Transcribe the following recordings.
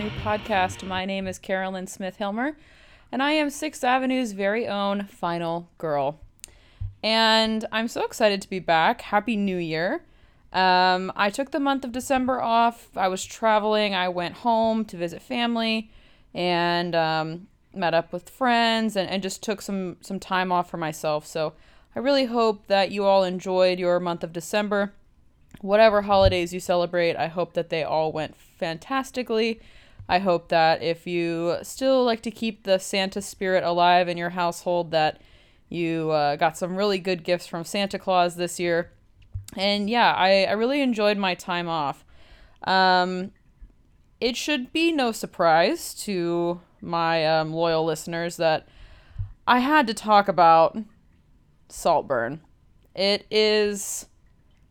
Avenue podcast. My name is Carolyn Smith Hilmer, and I am Sixth Avenue's very own final girl. And I'm so excited to be back. Happy New Year. Um, I took the month of December off. I was traveling. I went home to visit family and um, met up with friends and, and just took some, some time off for myself. So I really hope that you all enjoyed your month of December whatever holidays you celebrate, I hope that they all went fantastically. I hope that if you still like to keep the Santa spirit alive in your household, that you uh, got some really good gifts from Santa Claus this year. And yeah, I, I really enjoyed my time off. Um, it should be no surprise to my um, loyal listeners that I had to talk about Saltburn. It is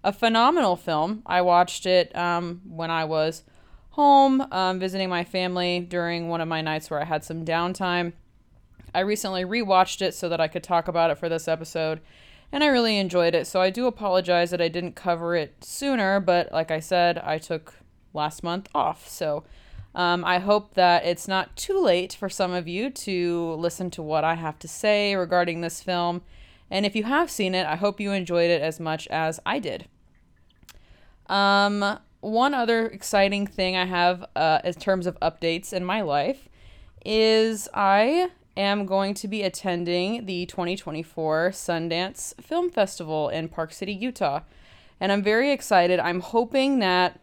a phenomenal film. I watched it um, when I was home um, visiting my family during one of my nights where I had some downtime. I recently rewatched it so that I could talk about it for this episode, and I really enjoyed it. So I do apologize that I didn't cover it sooner, but like I said, I took last month off. So um, I hope that it's not too late for some of you to listen to what I have to say regarding this film and if you have seen it, I hope you enjoyed it as much as I did. Um, one other exciting thing I have uh, in terms of updates in my life is I am going to be attending the 2024 Sundance Film Festival in Park City, Utah. And I'm very excited. I'm hoping that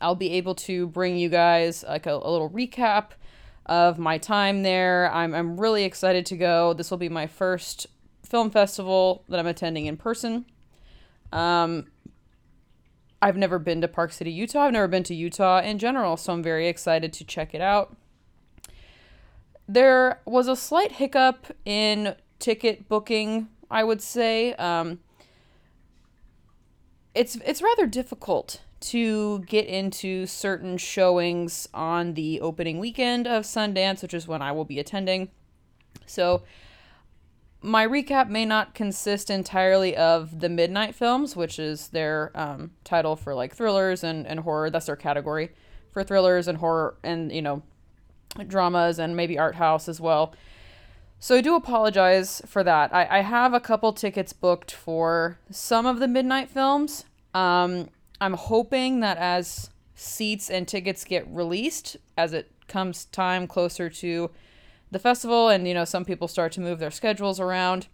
I'll be able to bring you guys like a, a little recap of my time there. I'm, I'm really excited to go. This will be my first film festival that I'm attending in person. Um, I've never been to Park City, Utah. I've never been to Utah in general, so I'm very excited to check it out. There was a slight hiccup in ticket booking, I would say. Um, it's it's rather difficult to get into certain showings on the opening weekend of Sundance, which is when I will be attending. So my recap may not consist entirely of the midnight films, which is their um, title for like thrillers and, and horror. That's their category for thrillers and horror and, you know, dramas and maybe art house as well. So I do apologize for that. I, I have a couple tickets booked for some of the midnight films. Um, I'm hoping that as seats and tickets get released, as it comes time closer to the festival and you know some people start to move their schedules around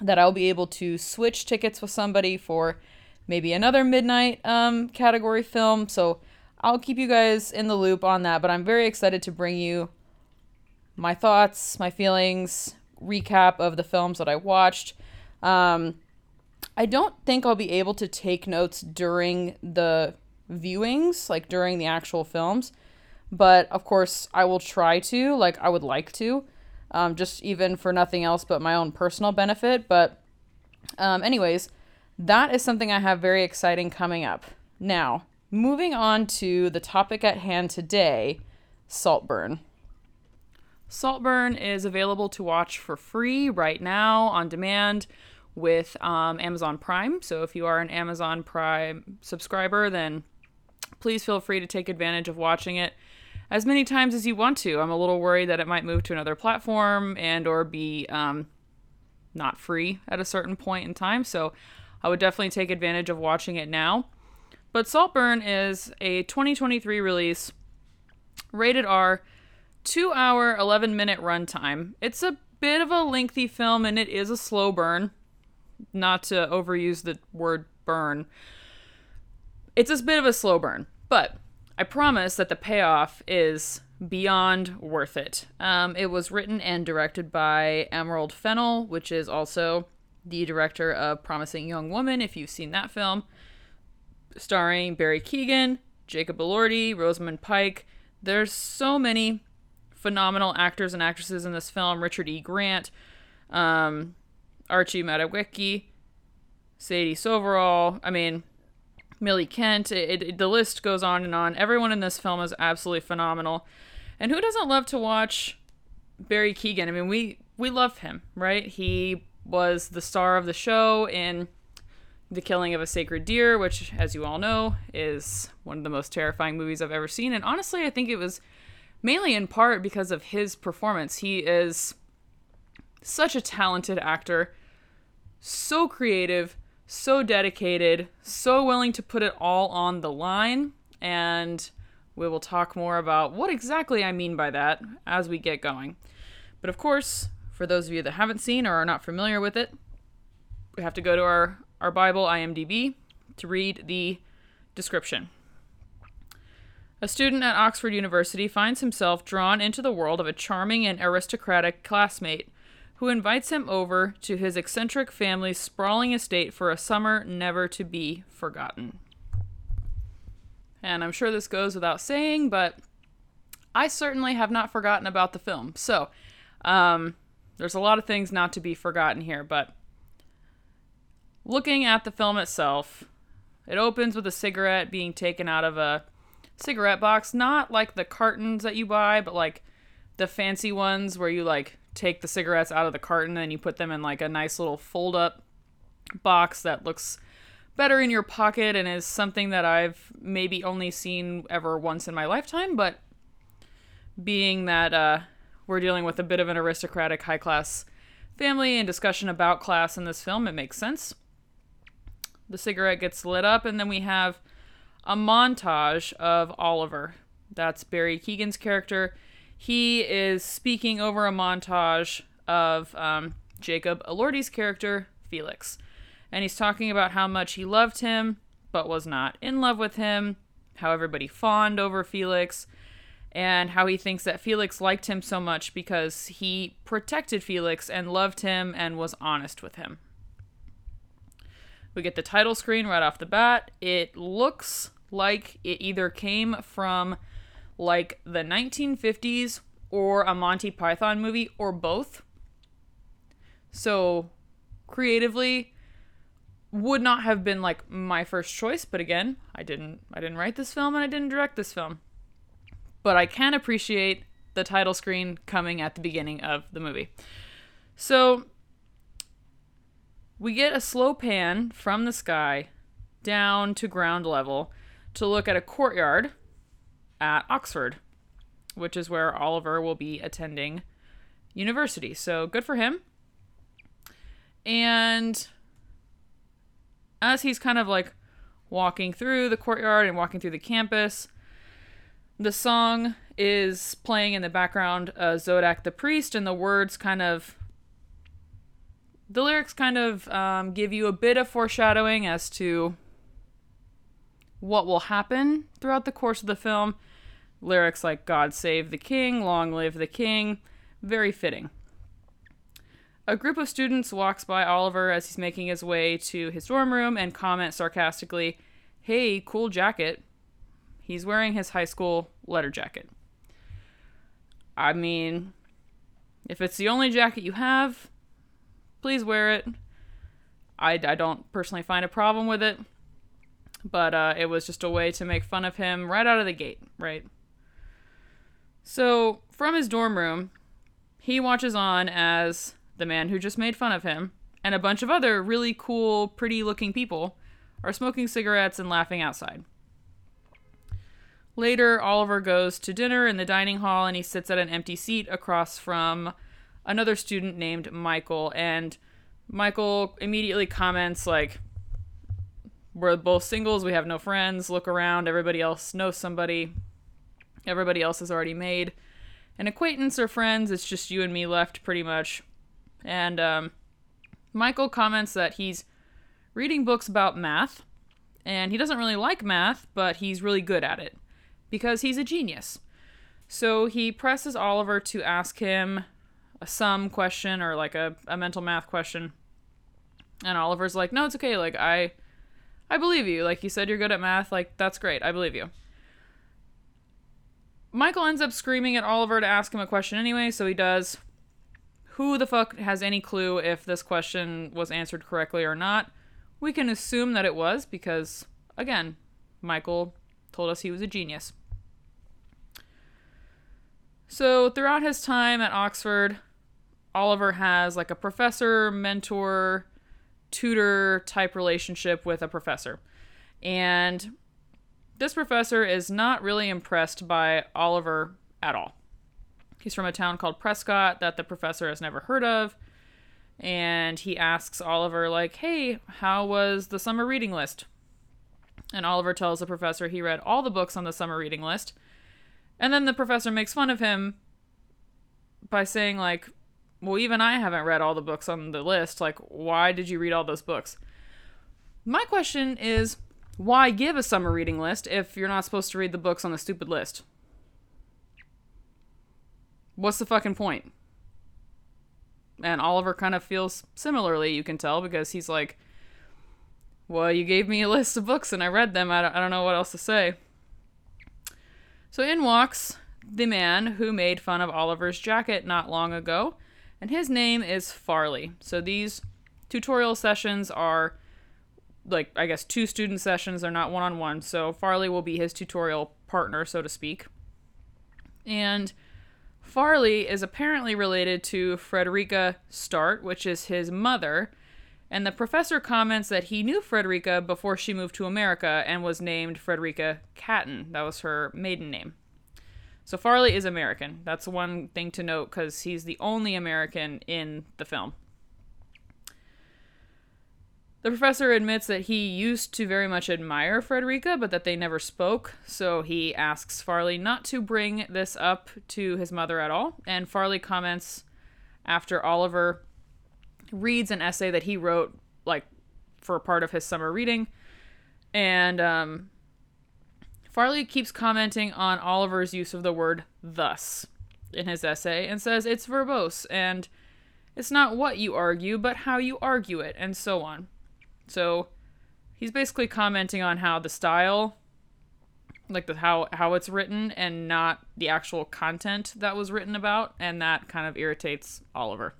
that I'll be able to switch tickets with somebody for maybe another midnight um, category film. So I'll keep you guys in the loop on that. But I'm very excited to bring you my thoughts, my feelings, recap of the films that I watched. Um, I don't think I'll be able to take notes during the viewings, like during the actual films. But of course, I will try to. Like, I would like to, um, just even for nothing else but my own personal benefit. But, um, anyways, that is something I have very exciting coming up. Now, moving on to the topic at hand today Saltburn. Saltburn is available to watch for free right now on demand with um, Amazon Prime. So if you are an Amazon Prime subscriber, then please feel free to take advantage of watching it as many times as you want to. I'm a little worried that it might move to another platform and or be um, not free at a certain point in time. So I would definitely take advantage of watching it now. But Saltburn is a 2023 release, rated R, two hour, 11 minute runtime. It's a bit of a lengthy film and it is a slow burn. Not to overuse the word burn. It's a bit of a slow burn, but I promise that the payoff is beyond worth it. Um, it was written and directed by Emerald Fennell, which is also the director of Promising Young Woman, if you've seen that film, starring Barry Keoghan, Jacob Elordi, Rosamund Pike. There's so many phenomenal actors and actresses in this film. Richard E. Grant, um, Archie Madekwe, Sadie Soverall. I mean, Millie Kent. It, it, the list goes on and on. Everyone in this film is absolutely phenomenal. And who doesn't love to watch Barry Keoghan? I mean, we we love him, right? He was the star of the show in The Killing of a Sacred Deer, which, as you all know, is one of the most terrifying movies I've ever seen. And honestly, I think it was mainly in part because of his performance. He is such a talented actor, so creative, so dedicated, so willing to put it all on the line. And we will talk more about what exactly I mean by that as we get going. But of course, for those of you that haven't seen or are not familiar with it, we have to go to our, our Bible, IMDb, to read the description. A student at Oxford University finds himself drawn into the world of a charming and aristocratic classmate who invites him over to his eccentric family's sprawling estate for a summer never to be forgotten. And I'm sure this goes without saying, but I certainly have not forgotten about the film. So, um, there's a lot of things not to be forgotten here, but looking at the film itself, it opens with a cigarette being taken out of a cigarette box, not like the cartons that you buy, but like the fancy ones where you like take the cigarettes out of the carton and you put them in like a nice little fold up box that looks better in your pocket and is something that I've maybe only seen ever once in my lifetime, but being that uh, we're dealing with a bit of an aristocratic high class family and discussion about class in this film, it makes sense. The cigarette gets lit up, and then we have a montage of Oliver. That's Barry Keoghan's character. He is speaking over a montage of um, Jacob Elordi's character, Felix. And he's talking about how much he loved him, but was not in love with him, how everybody fawned over Felix, and how he thinks that Felix liked him so much because he protected Felix and loved him and was honest with him. We get the title screen right off the bat. It looks like it either came from like the 1950s or a Monty Python movie or both. So creatively would not have been like my first choice, but again, I didn't I didn't write this film and I didn't direct this film. But I can appreciate the title screen coming at the beginning of the movie. So we get a slow pan from the sky down to ground level to look at a courtyard at Oxford, which is where Oliver will be attending university. So good for him. And as he's kind of like walking through the courtyard and walking through the campus, the song is playing in the background, uh, Zadok the Priest, and the words kind of the lyrics kind of um, give you a bit of foreshadowing as to what will happen throughout the course of the film. Lyrics like God save the king, long live the king, very fitting. A group of students walks by Oliver as he's making his way to his dorm room and comment sarcastically, Hey, cool jacket. He's wearing his high school letter jacket. I mean, if it's the only jacket you have, please wear it. I, I don't personally find a problem with it, but uh, it was just a way to make fun of him right out of the gate, right? So, from his dorm room, he watches on as the man who just made fun of him and a bunch of other really cool, pretty looking people are smoking cigarettes and laughing outside. Later, Oliver goes to dinner in the dining hall and he sits at an empty seat across from another student named Michael, and Michael immediately comments like, "We're both singles. We have no friends. Look around. Everybody else knows somebody. Everybody else has already made an acquaintance or friends. It's just you and me left, pretty much." And um, Michael comments that he's reading books about math, and he doesn't really like math, but he's really good at it because he's a genius. So he presses Oliver to ask him a sum question or like a, a mental math question. And Oliver's like, no, it's okay. Like, I, I believe you. Like, you said you're good at math. Like, that's great. I believe you. Michael ends up screaming at Oliver to ask him a question anyway, so he does. Who the fuck has any clue if this question was answered correctly or not? We can assume that it was because, again, Michael told us he was a genius. So, throughout his time at Oxford, Oliver has like a professor, mentor, tutor type relationship with a professor. And this professor is not really impressed by Oliver at all. He's from a town called Prescot that the professor has never heard of. And he asks Oliver, like, hey, how was the summer reading list? And Oliver tells the professor he read all the books on the summer reading list. And then the professor makes fun of him by saying, like, well, even I haven't read all the books on the list. Like, why did you read all those books? My question is, why give a summer reading list if you're not supposed to read the books on the stupid list? What's the fucking point? And Oliver kind of feels similarly, you can tell, because he's like, well, you gave me a list of books and I read them. I don't, I don't know what else to say. So in walks the man who made fun of Oliver's jacket not long ago, and his name is Farleigh. So these tutorial sessions are like I guess two student sessions, they're not one on one. So Farleigh will be his tutorial partner, so to speak. And Farleigh is apparently related to Frederica Start, which is his mother. And the professor comments that he knew Frederica before she moved to America and was named Frederica Catton. That was her maiden name. So Farleigh is American. That's one thing to note because he's the only American in the film. The professor admits that he used to very much admire Frederica, but that they never spoke, so he asks Farleigh not to bring this up to his mother at all. And Farleigh comments after Oliver reads an essay that he wrote, like, for part of his summer reading. And um, Farleigh keeps commenting on Oliver's use of the word thus in his essay and says it's verbose and it's not what you argue, but how you argue it, and so on. So he's basically commenting on how the style like the how how it's written and not the actual content that was written about and that kind of irritates Oliver.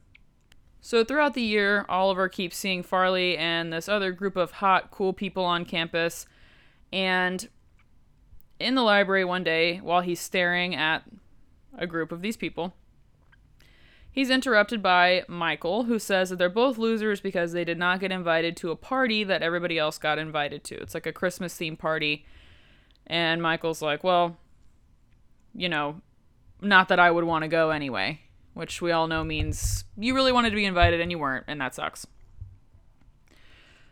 So throughout the year, Oliver keeps seeing Farleigh and this other group of hot cool people on campus and in the library one day while he's staring at a group of these people, He's interrupted by Michael, who says that they're both losers because they did not get invited to a party that everybody else got invited to. It's like a Christmas theme party. And Michael's like, well, you know, not that I would want to go anyway, which we all know means you really wanted to be invited and you weren't, and that sucks.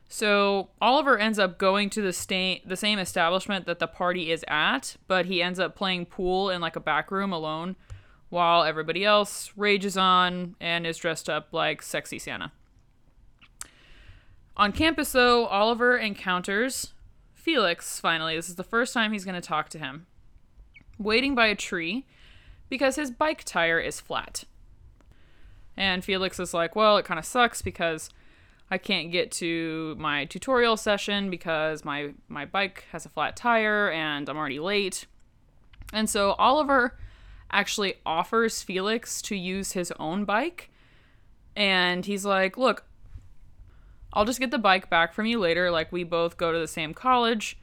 So Oliver ends up going to the the same establishment that the party is at, but he ends up playing pool in like a back room alone while everybody else rages on and is dressed up like sexy Santa. On campus, though, Oliver encounters Felix finally. This is the first time he's going to talk to him. Waiting by a tree because his bike tire is flat. And Felix is like, Well, it kind of sucks because I can't get to my tutorial session because my, my bike has a flat tire and I'm already late. And so Oliver actually offers Felix to use his own bike. And he's like, Look, I'll just get the bike back from you later. Like, we both go to the same college.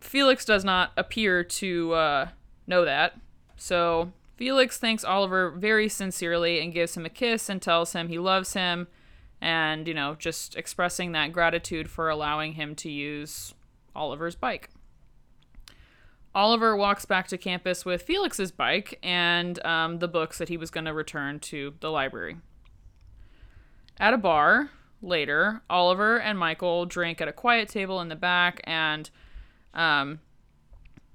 Felix does not appear to uh, know that. So, Felix thanks Oliver very sincerely and gives him a kiss and tells him he loves him and, you know, just expressing that gratitude for allowing him to use Oliver's bike. Oliver walks back to campus with Felix's bike and um, the books that he was going to return to the library. At a bar later, Oliver and Michael drink at a quiet table in the back, and um,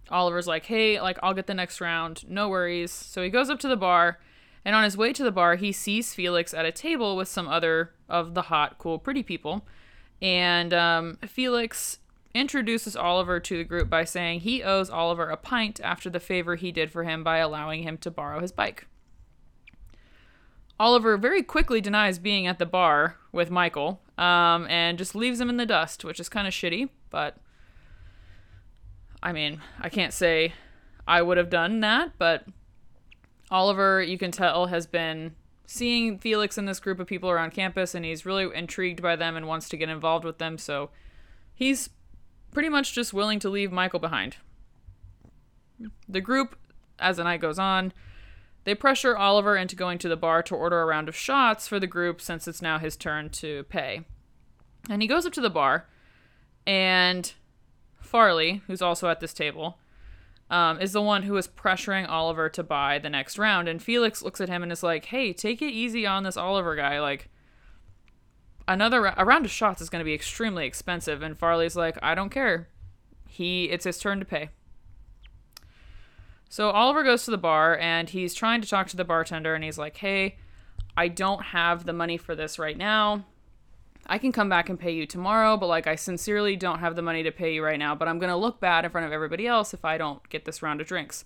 Oliver's like, "Hey, like I'll get the next round, no worries." So he goes up to the bar, and on his way to the bar, he sees Felix at a table with some other of the hot, cool, pretty people, and um, Felix introduces Oliver to the group by saying he owes Oliver a pint after the favor he did for him by allowing him to borrow his bike. Oliver very quickly denies being at the bar with Michael um, and just leaves him in the dust, which is kind of shitty, but I mean, I can't say I would have done that, but Oliver, you can tell, has been seeing Felix and this group of people around campus, and he's really intrigued by them and wants to get involved with them, so he's pretty much just willing to leave Michael behind. The group, as the night goes on, they pressure Oliver into going to the bar to order a round of shots for the group since it's now his turn to pay. And he goes up to the bar, and Farleigh, who's also at this table, um, is the one who is pressuring Oliver to buy the next round. And Felix looks at him and is like, "Hey, take it easy on this Oliver guy. Like, another a round of shots is going to be extremely expensive." And Farleigh's like, "I don't care. He, it's his turn to pay." So Oliver goes to the bar and he's trying to talk to the bartender and he's like, "Hey, I don't have the money for this right now. I can come back and pay you tomorrow, but like I sincerely don't have the money to pay you right now, but I'm going to look bad in front of everybody else if I don't get this round of drinks."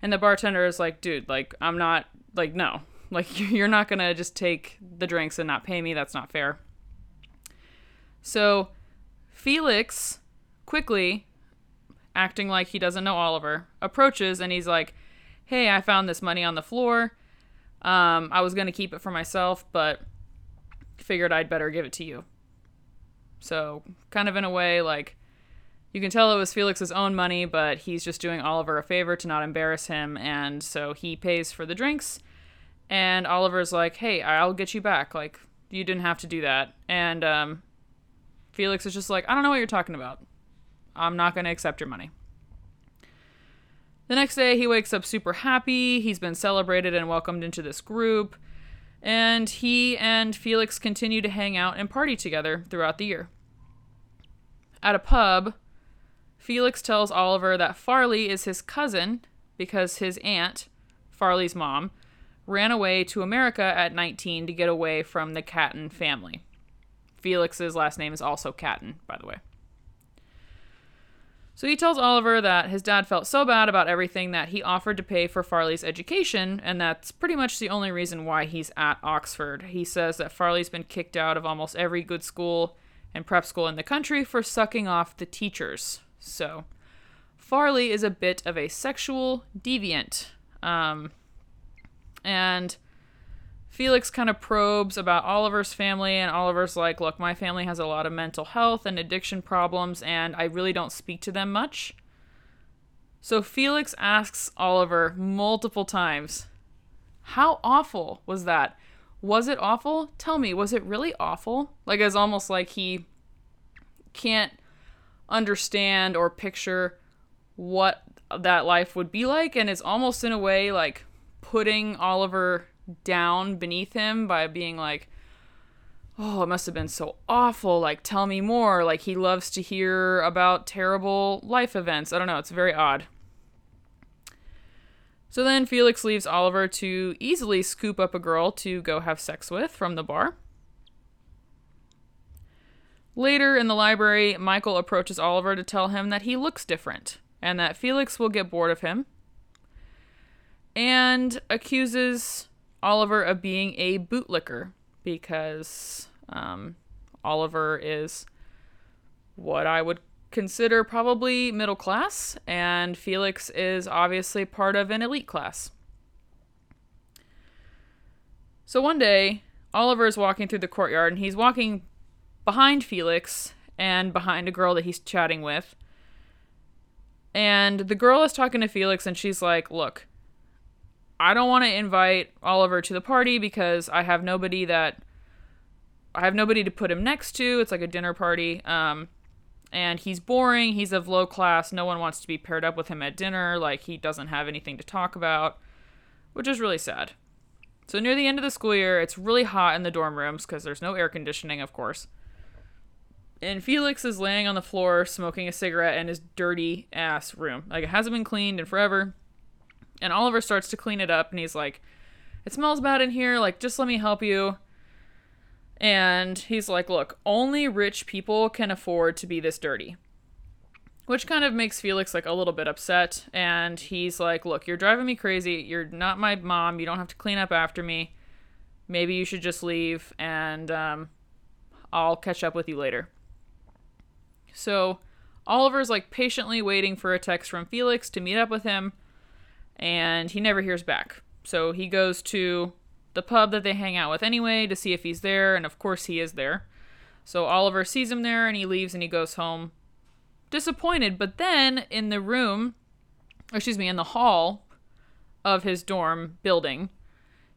And the bartender is like, "Dude, like I'm not like no. Like you're not going to just take the drinks and not pay me. That's not fair." So Felix quickly acting like he doesn't know Oliver, approaches and he's like, Hey, I found this money on the floor. Um, I was going to keep it for myself, but figured I'd better give it to you. So, kind of in a way, like, you can tell it was Felix's own money, but he's just doing Oliver a favor to not embarrass him, and so he pays for the drinks. And Oliver's like, "Hey, I'll get you back. Like, you didn't have to do that." And um, Felix is just like, "I don't know what you're talking about. I'm not going to accept your money. The next day, he wakes up super happy. He's been celebrated and welcomed into this group. And he and Felix continue to hang out and party together throughout the year. At a pub, Felix tells Oliver that Farleigh is his cousin because his aunt, Farleigh's mom, ran away to America at 19 to get away from the Catton family. Felix's last name is also Catton, by the way. So he tells Oliver that his dad felt so bad about everything that he offered to pay for Farleigh's education, and that's pretty much the only reason why he's at Oxford. He says that Farleigh's been kicked out of almost every good school and prep school in the country for sucking off the teachers. So Farleigh is a bit of a sexual deviant. Um, and Felix kind of probes about Oliver's family, and Oliver's like, Look, my family has a lot of mental health and addiction problems, and I really don't speak to them much. So Felix asks Oliver multiple times, How awful was that? Was it awful? Tell me, was it really awful? Like, it's almost like he can't understand or picture what that life would be like, and it's almost in a way like putting Oliver down beneath him by being like, oh, it must have been so awful. Like, tell me more. Like, he loves to hear about terrible life events. I don't know. It's very odd. So then Felix leaves Oliver to easily scoop up a girl to go have sex with from the bar. Later in the library, Michael approaches Oliver to tell him that he looks different and that Felix will get bored of him and accuses Oliver of being a bootlicker because um, Oliver is what I would consider probably middle class, and Felix is obviously part of an elite class. So one day, Oliver is walking through the courtyard, and he's walking behind Felix and behind a girl that he's chatting with. And the girl is talking to Felix, and she's like, Look, I don't want to invite Oliver to the party because I have nobody that I have nobody to put him next to. It's like a dinner party. Um, and he's boring. He's of low class. No one wants to be paired up with him at dinner. Like he doesn't have anything to talk about, which is really sad. So near the end of the school year, it's really hot in the dorm rooms because there's no air conditioning, of course. And Felix is laying on the floor smoking a cigarette in his dirty ass room. Like it hasn't been cleaned in forever. And Oliver starts to clean it up and he's like, It smells bad in here. Like, just let me help you. And he's like, Look, only rich people can afford to be this dirty. Which kind of makes Felix like a little bit upset. And he's like, Look, you're driving me crazy. You're not my mom. You don't have to clean up after me. Maybe you should just leave and um, I'll catch up with you later. So Oliver's like patiently waiting for a text from Felix to meet up with him and he never hears back. So he goes to the pub that they hang out with anyway to see if he's there, and of course he is there. So Oliver sees him there and he leaves and he goes home disappointed. But then in the room, excuse me, in the hall, of his dorm building,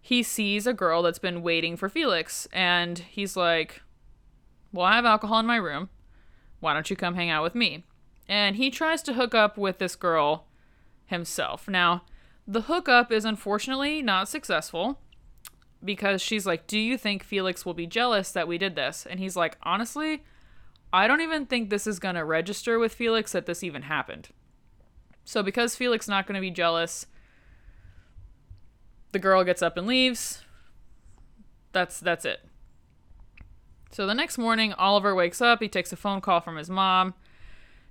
he sees a girl that's been waiting for Felix, and he's like, Well, I have alcohol in my room. Why don't you come hang out with me? And he tries to hook up with this girl himself. Now, the hookup is unfortunately not successful because she's like, Do you think Felix will be jealous that we did this? And he's like, Honestly, I don't even think this is going to register with Felix that this even happened. So, because Felix not going to be jealous, the girl gets up and leaves. That's that's it. So the next morning, Oliver wakes up. He takes a phone call from his mom,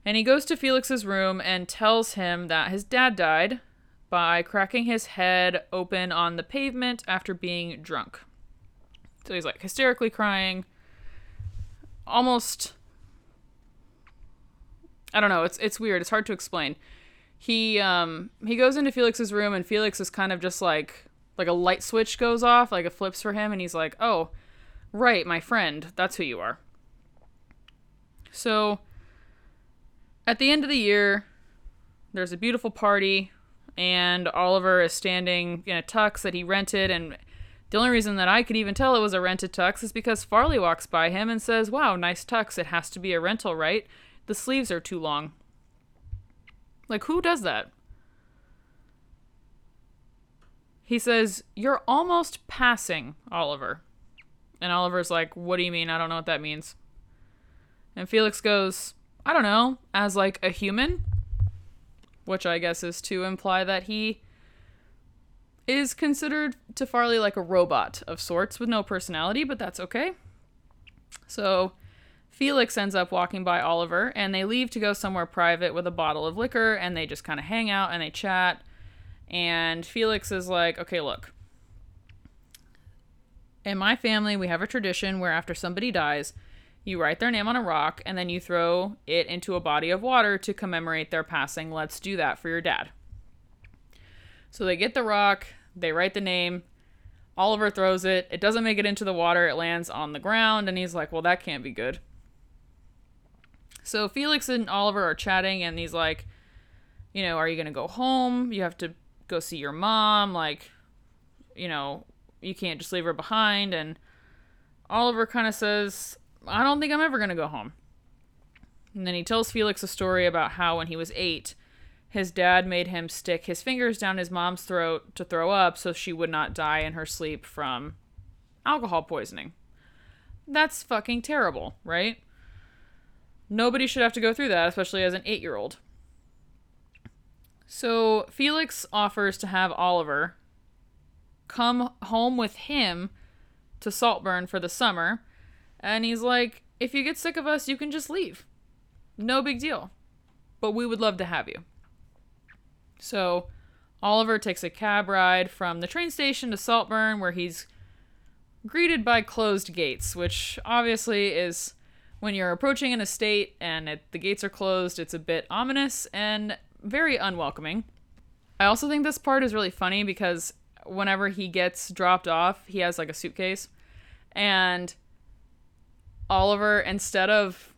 and he goes to Felix's room and tells him that his dad died by cracking his head open on the pavement after being drunk. So he's like hysterically crying, almost. I don't know. It's it's weird. It's hard to explain. He um he goes into Felix's room and Felix is kind of just like like a light switch goes off, like it flips for him, and he's like, "Oh, right, my friend, that's who you are." So, at the end of the year, there's a beautiful party, and Oliver is standing in a tux that he rented, and the only reason that I could even tell it was a rented tux is because Farleigh walks by him and says, "Wow, nice tux. It has to be a rental, right? The sleeves are too long." Like, who does that? He says, You're almost passing, Oliver. And Oliver's like, What do you mean? I don't know what that means. And Felix goes, I don't know, as like a human, which I guess is to imply that he is considered to Farleigh like a robot of sorts with no personality, but that's okay. So Felix ends up walking by Oliver and they leave to go somewhere private with a bottle of liquor and they just kind of hang out and they chat and Felix is like, okay, look. In my family, we have a tradition where after somebody dies, you write their name on a rock and then you throw it into a body of water to commemorate their passing. Let's do that for your dad. So they get the rock, they write the name. Oliver throws it. It doesn't make it into the water, it lands on the ground, and he's like, well, that can't be good. So Felix and Oliver are chatting, and he's like, you know, are you going to go home? You have to go see your mom. Like, you know, you can't just leave her behind. And Oliver kind of says, I don't think I'm ever going to go home. And then he tells Felix a story about how when he was eight, his dad made him stick his fingers down his mom's throat to throw up so she would not die in her sleep from alcohol poisoning. That's fucking terrible, right? Nobody should have to go through that, especially as an eight year old. So Felix offers to have Oliver come home with him to Saltburn for the summer. And he's like, if you get sick of us, you can just leave. No big deal. But we would love to have you. So Oliver takes a cab ride from the train station to Saltburn, where he's greeted by closed gates, which obviously is when you're approaching an estate and it, the gates are closed, it's a bit ominous. And very unwelcoming. I also think this part is really funny because whenever he gets dropped off, he has like a suitcase. And Oliver, instead of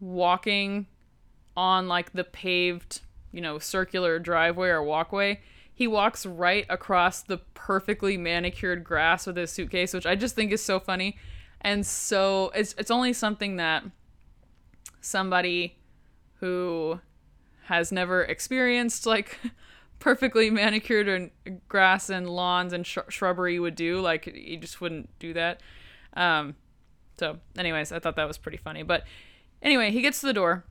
walking on like the paved, you know, circular driveway or walkway, he walks right across the perfectly manicured grass with his suitcase, which I just think is so funny. And so it's it's only something that somebody who has never experienced like perfectly manicured and grass and lawns and sh- shrubbery would do. Like you just wouldn't do that. Um, so, anyways, I thought that was pretty funny. But anyway, he gets to the door,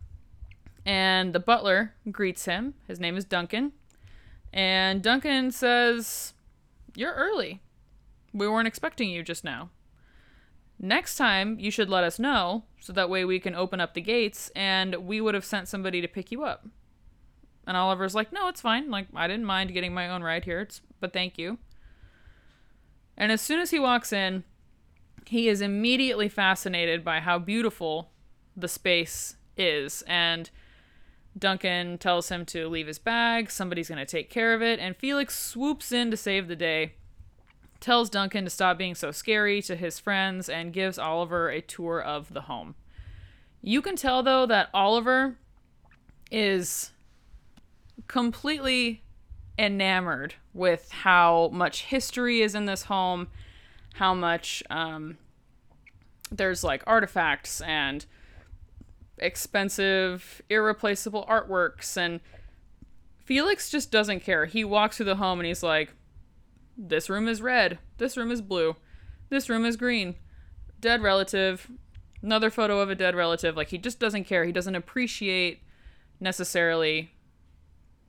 and the butler greets him. His name is Duncan, and Duncan says, "You're early. We weren't expecting you just now." Next time, you should let us know so that way we can open up the gates and we would have sent somebody to pick you up. And Oliver's like, no, it's fine. Like, I didn't mind getting my own ride here. It's, but thank you. And as soon as he walks in, he is immediately fascinated by how beautiful the space is. And Duncan tells him to leave his bag. Somebody's going to take care of it. And Felix swoops in to save the day, tells Duncan to stop being so scary to his friends, and gives Oliver a tour of the home. You can tell, though, that Oliver is completely enamored with how much history is in this home, how much um, there's like artifacts and expensive, irreplaceable artworks. And Felix just doesn't care. He walks through the home and he's like, This room is red. This room is blue. This room is green. Dead relative. Another photo of a dead relative. Like, he just doesn't care. He doesn't appreciate necessarily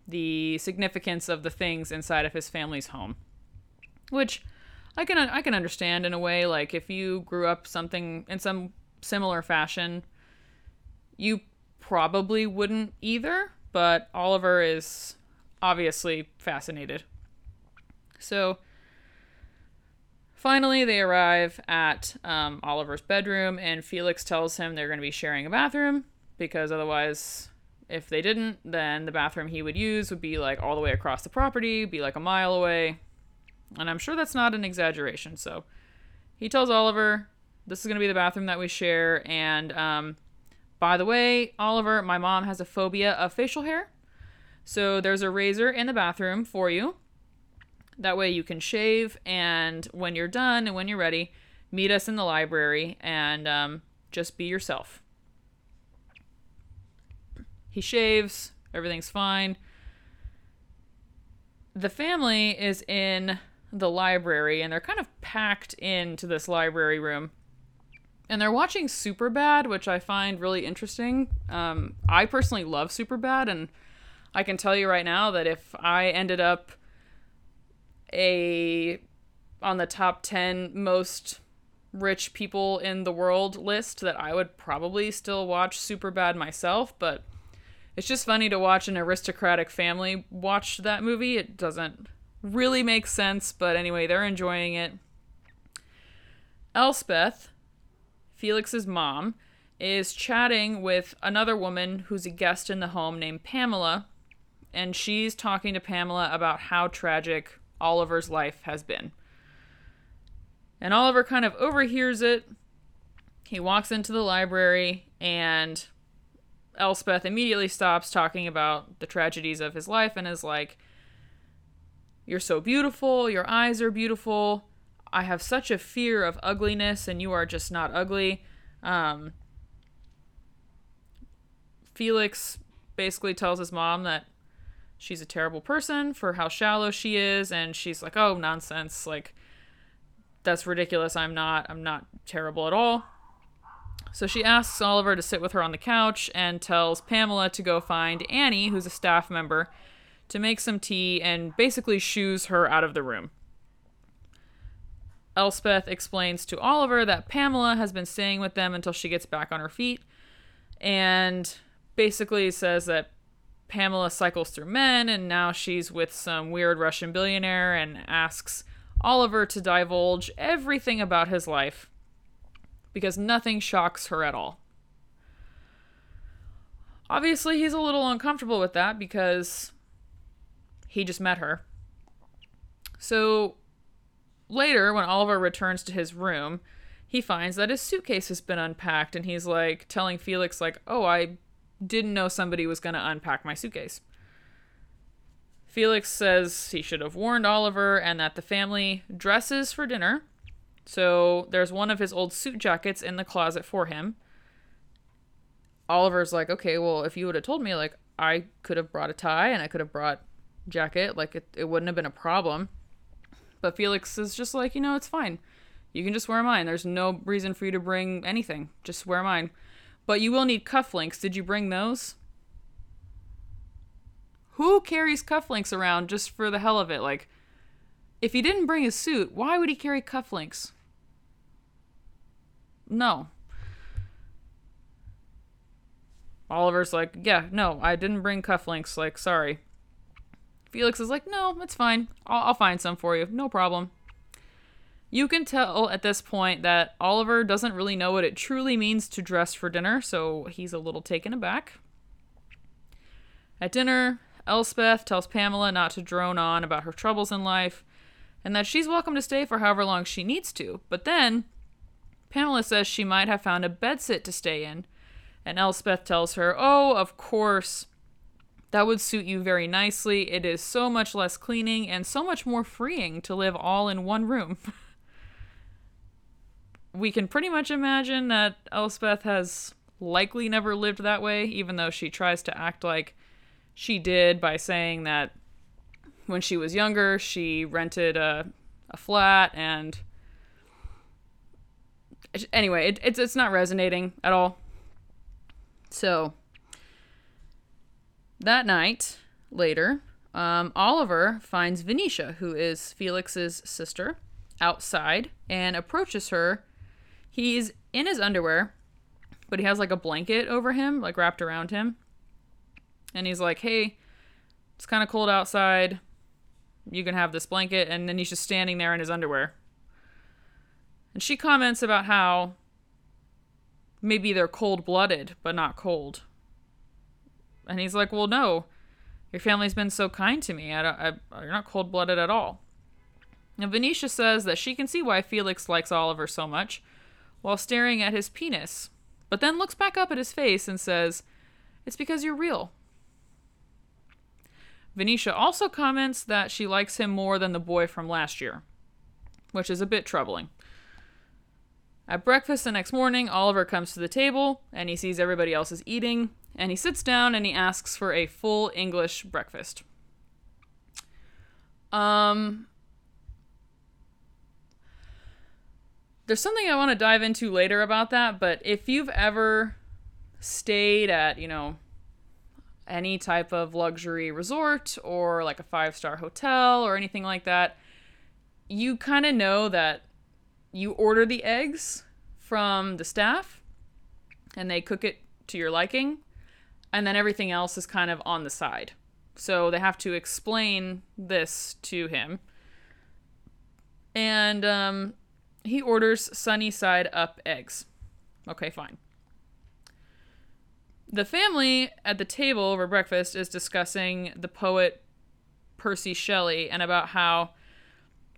the significance of the things inside of his family's home. Which I can I can understand in a way like if you grew up something in some similar fashion, you probably wouldn't either, but Oliver is obviously fascinated. So finally, they arrive at um, Oliver's bedroom, and Felix tells him they're going to be sharing a bathroom because otherwise, if they didn't, then the bathroom he would use would be like all the way across the property, be like a mile away. And I'm sure that's not an exaggeration. So he tells Oliver, This is going to be the bathroom that we share, and um, by the way, Oliver, my mom has a phobia of facial hair. So there's a razor in the bathroom for you. That way you can shave, and when you're done and when you're ready, meet us in the library and um, just be yourself. He shaves, everything's fine. The family is in the library and they're kind of packed into this library room and they're watching Superbad, which I find really interesting. Um, I personally love Superbad, and I can tell you right now that if I ended up a on the top 10 most rich people in the world list that I would probably still watch Superbad myself, but it's just funny to watch an aristocratic family watch that movie. It doesn't really makes sense, but anyway, they're enjoying it. Elspeth, Felix's mom, is chatting with another woman who's a guest in the home named Pamela, and she's talking to Pamela about how tragic Oliver's life has been. And Oliver kind of overhears it. He walks into the library, and Elspeth immediately stops talking about the tragedies of his life and is like, You're so beautiful, your eyes are beautiful. I have such a fear of ugliness, and you are just not ugly. Um, Felix basically tells his mom that she's a terrible person for how shallow she is, and she's like, "Oh, nonsense! Like, that's ridiculous. I'm not. I'm not terrible at all." So she asks Oliver to sit with her on the couch and tells Pamela to go find Annie, who's a staff member, to make some tea and basically shoos her out of the room. Elspeth explains to Oliver that Pamela has been staying with them until she gets back on her feet and basically says that Pamela cycles through men and now she's with some weird Russian billionaire and asks Oliver to divulge everything about his life because nothing shocks her at all. Obviously, he's a little uncomfortable with that because he just met her. So Later, when Oliver returns to his room, he finds that his suitcase has been unpacked and he's like telling Felix like, "Oh, I didn't know somebody was going to unpack my suitcase." Felix says he should have warned Oliver and that the family dresses for dinner. So there's one of his old suit jackets in the closet for him. Oliver's like, okay, well, if you would have told me, like, I could have brought a tie and I could have brought jacket, like, it, it wouldn't have been a problem. But Felix is just like, you know, it's fine. You can just wear mine. There's no reason for you to bring anything. Just wear mine. But you will need cufflinks. Did you bring those? Who carries cufflinks around just for the hell of it? Like, if he didn't bring his suit, why would he carry cufflinks? No. Oliver's like, yeah, no, I didn't bring cufflinks. Like, sorry. Felix is like, no, it's fine. I'll, I'll find some for you. No problem. You can tell at this point that Oliver doesn't really know what it truly means to dress for dinner, so he's a little taken aback. At dinner, Elspeth tells Pamela not to drone on about her troubles in life and that she's welcome to stay for however long she needs to. But then, Pamela says she might have found a bedsit to stay in, and Elspeth tells her, Oh, of course, That would suit you very nicely. It is so much less cleaning and so much more freeing to live all in one room. we can pretty much imagine that Elspeth has likely never lived that way, even though she tries to act like she did by saying that when she was younger, she rented a, a flat and. Anyway, it, it's, it's not resonating at all. So, that night, later, um, Oliver finds Venetia, who is Felix's sister, outside and approaches her. He's in his underwear, but he has like a blanket over him, like wrapped around him. And he's like, hey, it's kind of cold outside. You can have this blanket. And then he's just standing there in his underwear. And she comments about how maybe they're cold blooded, but not cold. And he's like, well, no. Your family's been so kind to me. I I, you're not cold blooded at all. And Venetia says that she can see why Felix likes Oliver so much while staring at his penis, but then looks back up at his face and says, It's because you're real. Venetia also comments that she likes him more than the boy from last year, which is a bit troubling. At breakfast the next morning, Oliver comes to the table and he sees everybody else is eating, and he sits down and he asks for a full English breakfast. Um, there's something I want to dive into later about that, but if you've ever stayed at, you know, any type of luxury resort or like a five star hotel or anything like that, you kind of know that you order the eggs from the staff and they cook it to your liking, and then everything else is kind of on the side. So they have to explain this to him. And um, he orders sunny side up eggs. Okay, fine. The family at the table over breakfast is discussing the poet Percy Shelley and about how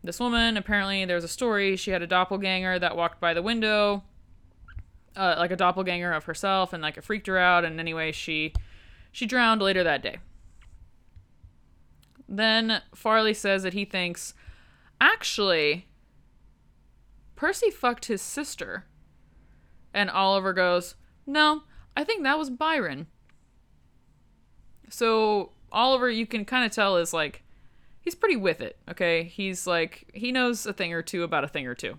this woman apparently there's a story. She had a doppelganger that walked by the window uh, like a doppelganger of herself and like it freaked her out and anyway she she drowned later that day. Then farleigh says that he thinks actually percy fucked his sister. And oliver goes no i think that was byron. So oliver you can kind of tell is like he's pretty with it, okay? He's like he knows a thing or two about a thing or two.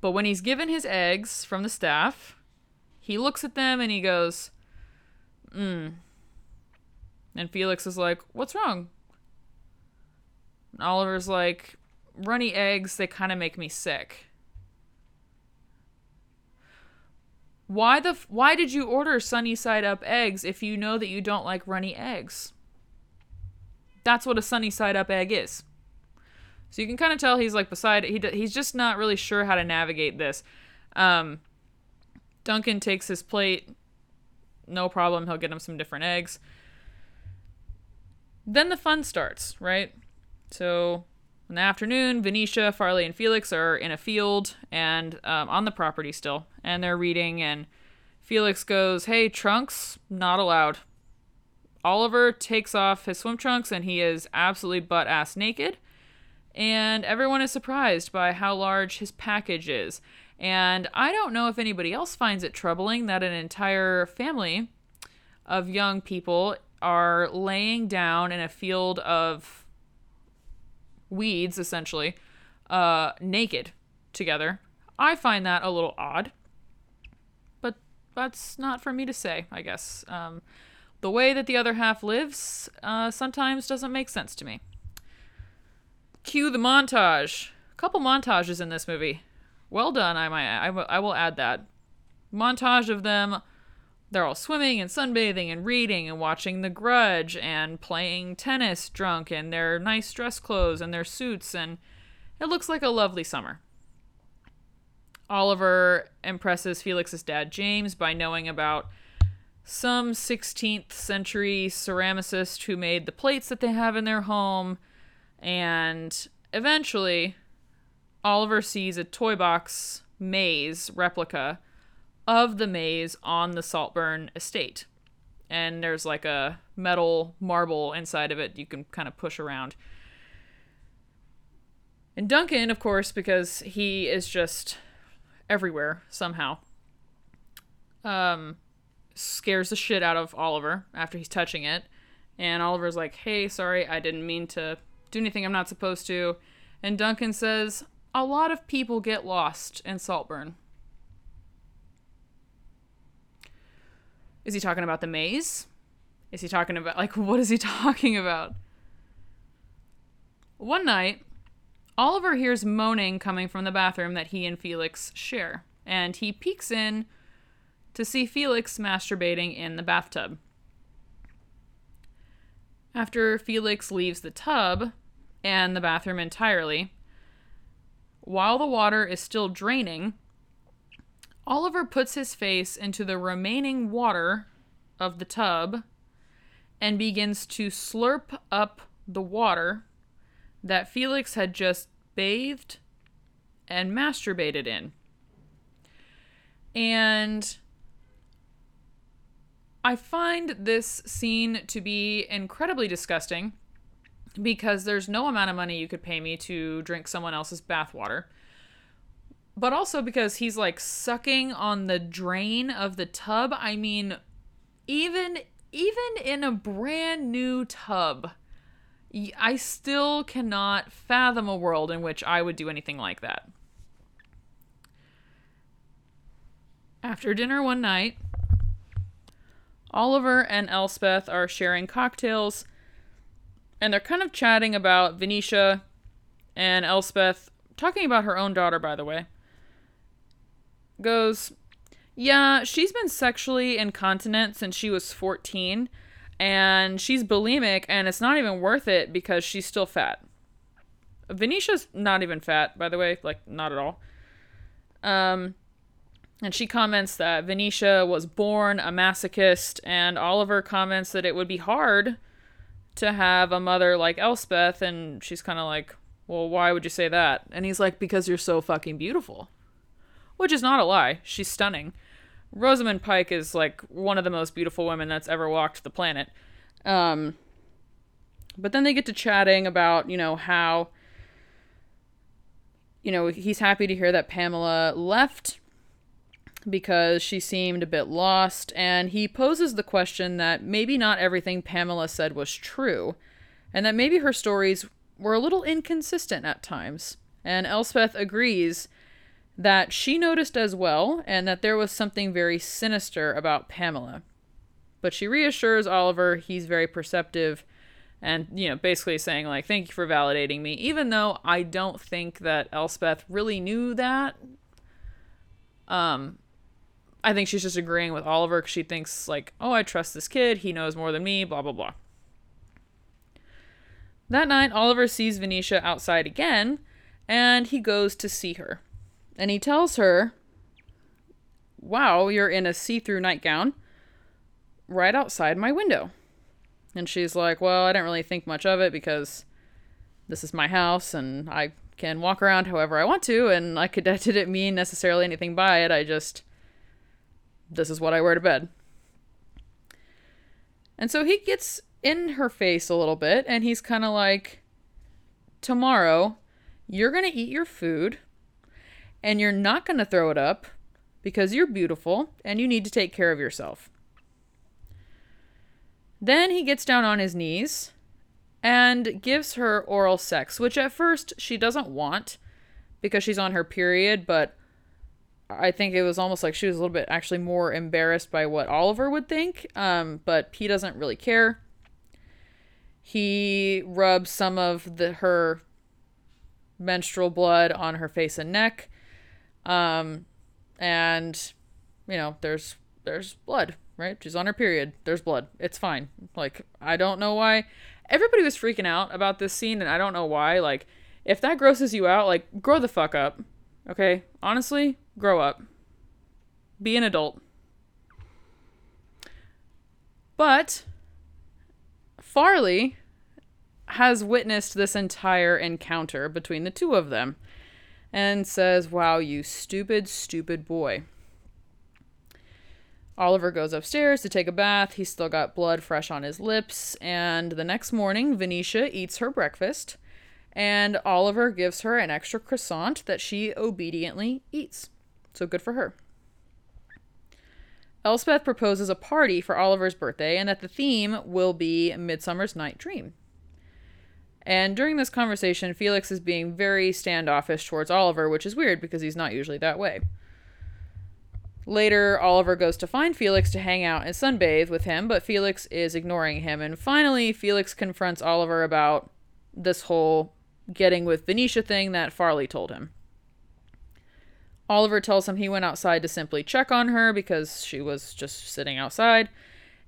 But when he's given his eggs from the staff, he looks at them and he goes, "Hmm." And Felix is like, "What's wrong?" And Oliver's like, "Runny eggs, they kind of make me sick." Why the f- why did you order sunny side up eggs if you know that you don't like runny eggs? That's what a sunny side up egg is. So you can kind of tell he's like beside he he's just not really sure how to navigate this. Um, Duncan takes his plate. No problem. He'll get him some different eggs. Then the fun starts, right? So in the afternoon, Venetia, Farleigh, and Felix are in a field and um, on the property still, and they're reading. And Felix goes, "Hey, trunks not allowed." Oliver takes off his swim trunks and he is absolutely butt ass naked. And everyone is surprised by how large his package is. And I don't know if anybody else finds it troubling that an entire family of young people are laying down in a field of weeds, essentially, uh, naked together. I find that a little odd. But that's not for me to say, I guess. Um, the way that the other half lives uh, sometimes doesn't make sense to me. Cue the montage. A couple montages in this movie. Well done, I might. I, w- I will add that. Montage of them. They're all swimming and sunbathing and reading and watching The Grudge and playing tennis drunk in their nice dress clothes and their suits, and it looks like a lovely summer. Oliver impresses Felix's dad, James, by knowing about some 16th century ceramicist who made the plates that they have in their home. And eventually, Oliver sees a toy box maze replica of the maze on the Saltburn estate. and there's like a metal marble inside of it you can kind of push around. And Duncan, of course, because he is just everywhere somehow, um, scares the shit out of Oliver after he's touching it. And Oliver's like, hey, sorry, I didn't mean to do anything I'm not supposed to. And Duncan says, a lot of people get lost in Saltburn. Is he talking about the maze? Is he talking about, like, what is he talking about? One night, Oliver hears moaning coming from the bathroom that he and Felix share, and he peeks in to see Felix masturbating in the bathtub. After Felix leaves the tub and the bathroom entirely, while the water is still draining, Oliver puts his face into the remaining water of the tub and begins to slurp up the water that Felix had just bathed and masturbated in. And I find this scene to be incredibly disgusting because there's no amount of money you could pay me to drink someone else's bathwater. But also because he's like sucking on the drain of the tub. I mean, even even in a brand new tub, I still cannot fathom a world in which I would do anything like that. After dinner one night, Oliver and Elspeth are sharing cocktails and they're kind of chatting about Venetia and Elspeth, talking about her own daughter, by the way. Goes, Yeah, she's been sexually incontinent since she was 14, and she's bulimic, and it's not even worth it because she's still fat. Venetia's not even fat, by the way, like, not at all. Um, and she comments that Venetia was born a masochist, and Oliver comments that it would be hard to have a mother like Elspeth, and she's kind of like, well, why would you say that? And he's like, because you're so fucking beautiful. Which is not a lie. She's stunning. Rosamund Pike is like one of the most beautiful women that's ever walked the planet. Um, but then they get to chatting about, you know, how, you know, he's happy to hear that Pamela left because she seemed a bit lost, and he poses the question that maybe not everything Pamela said was true, and that maybe her stories were a little inconsistent at times. And Elspeth agrees that she noticed as well, and that there was something very sinister about Pamela. But she reassures Oliver he's very perceptive and, you know, basically saying, like, thank you for validating me, even though I don't think that Elspeth really knew that. Um, I think she's just agreeing with Oliver because she thinks, like, oh, I trust this kid. He knows more than me, blah, blah, blah. That night, Oliver sees Venetia outside again, and he goes to see her. And he tells her, Wow, you're in a see through nightgown right outside my window. And she's like, Well, I didn't really think much of it because this is my house and I can walk around however I want to, and I could, that didn't mean necessarily anything by it. I just this is what I wear to bed. And so he gets in her face a little bit and he's kind of like, Tomorrow, you're going to eat your food and you're not going to throw it up because you're beautiful and you need to take care of yourself. Then he gets down on his knees and gives her oral sex, which at first she doesn't want because she's on her period, but I think it was almost like she was a little bit actually more embarrassed by what Oliver would think. Um, but P doesn't really care. He rubs some of the her menstrual blood on her face and neck. Um, and you know, there's there's blood, right? She's on her period. There's blood. It's fine. Like I don't know why everybody was freaking out about this scene and I don't know why. Like if that grosses you out, like grow the fuck up. Okay? Honestly, grow up. Be an adult. But Farleigh has witnessed this entire encounter between the two of them and says, Wow, you stupid, stupid boy. Oliver goes upstairs to take a bath. He's still got blood fresh on his lips. And the next morning, Venetia eats her breakfast, and Oliver gives her an extra croissant that she obediently eats. So good for her. Elspeth proposes a party for Oliver's birthday and that the theme will be Midsummer's Night Dream. And during this conversation, Felix is being very standoffish towards Oliver, which is weird because he's not usually that way. Later, Oliver goes to find Felix to hang out and sunbathe with him, but Felix is ignoring him. And finally, Felix confronts Oliver about this whole getting with Venetia thing that Farleigh told him. Oliver tells him he went outside to simply check on her because she was just sitting outside,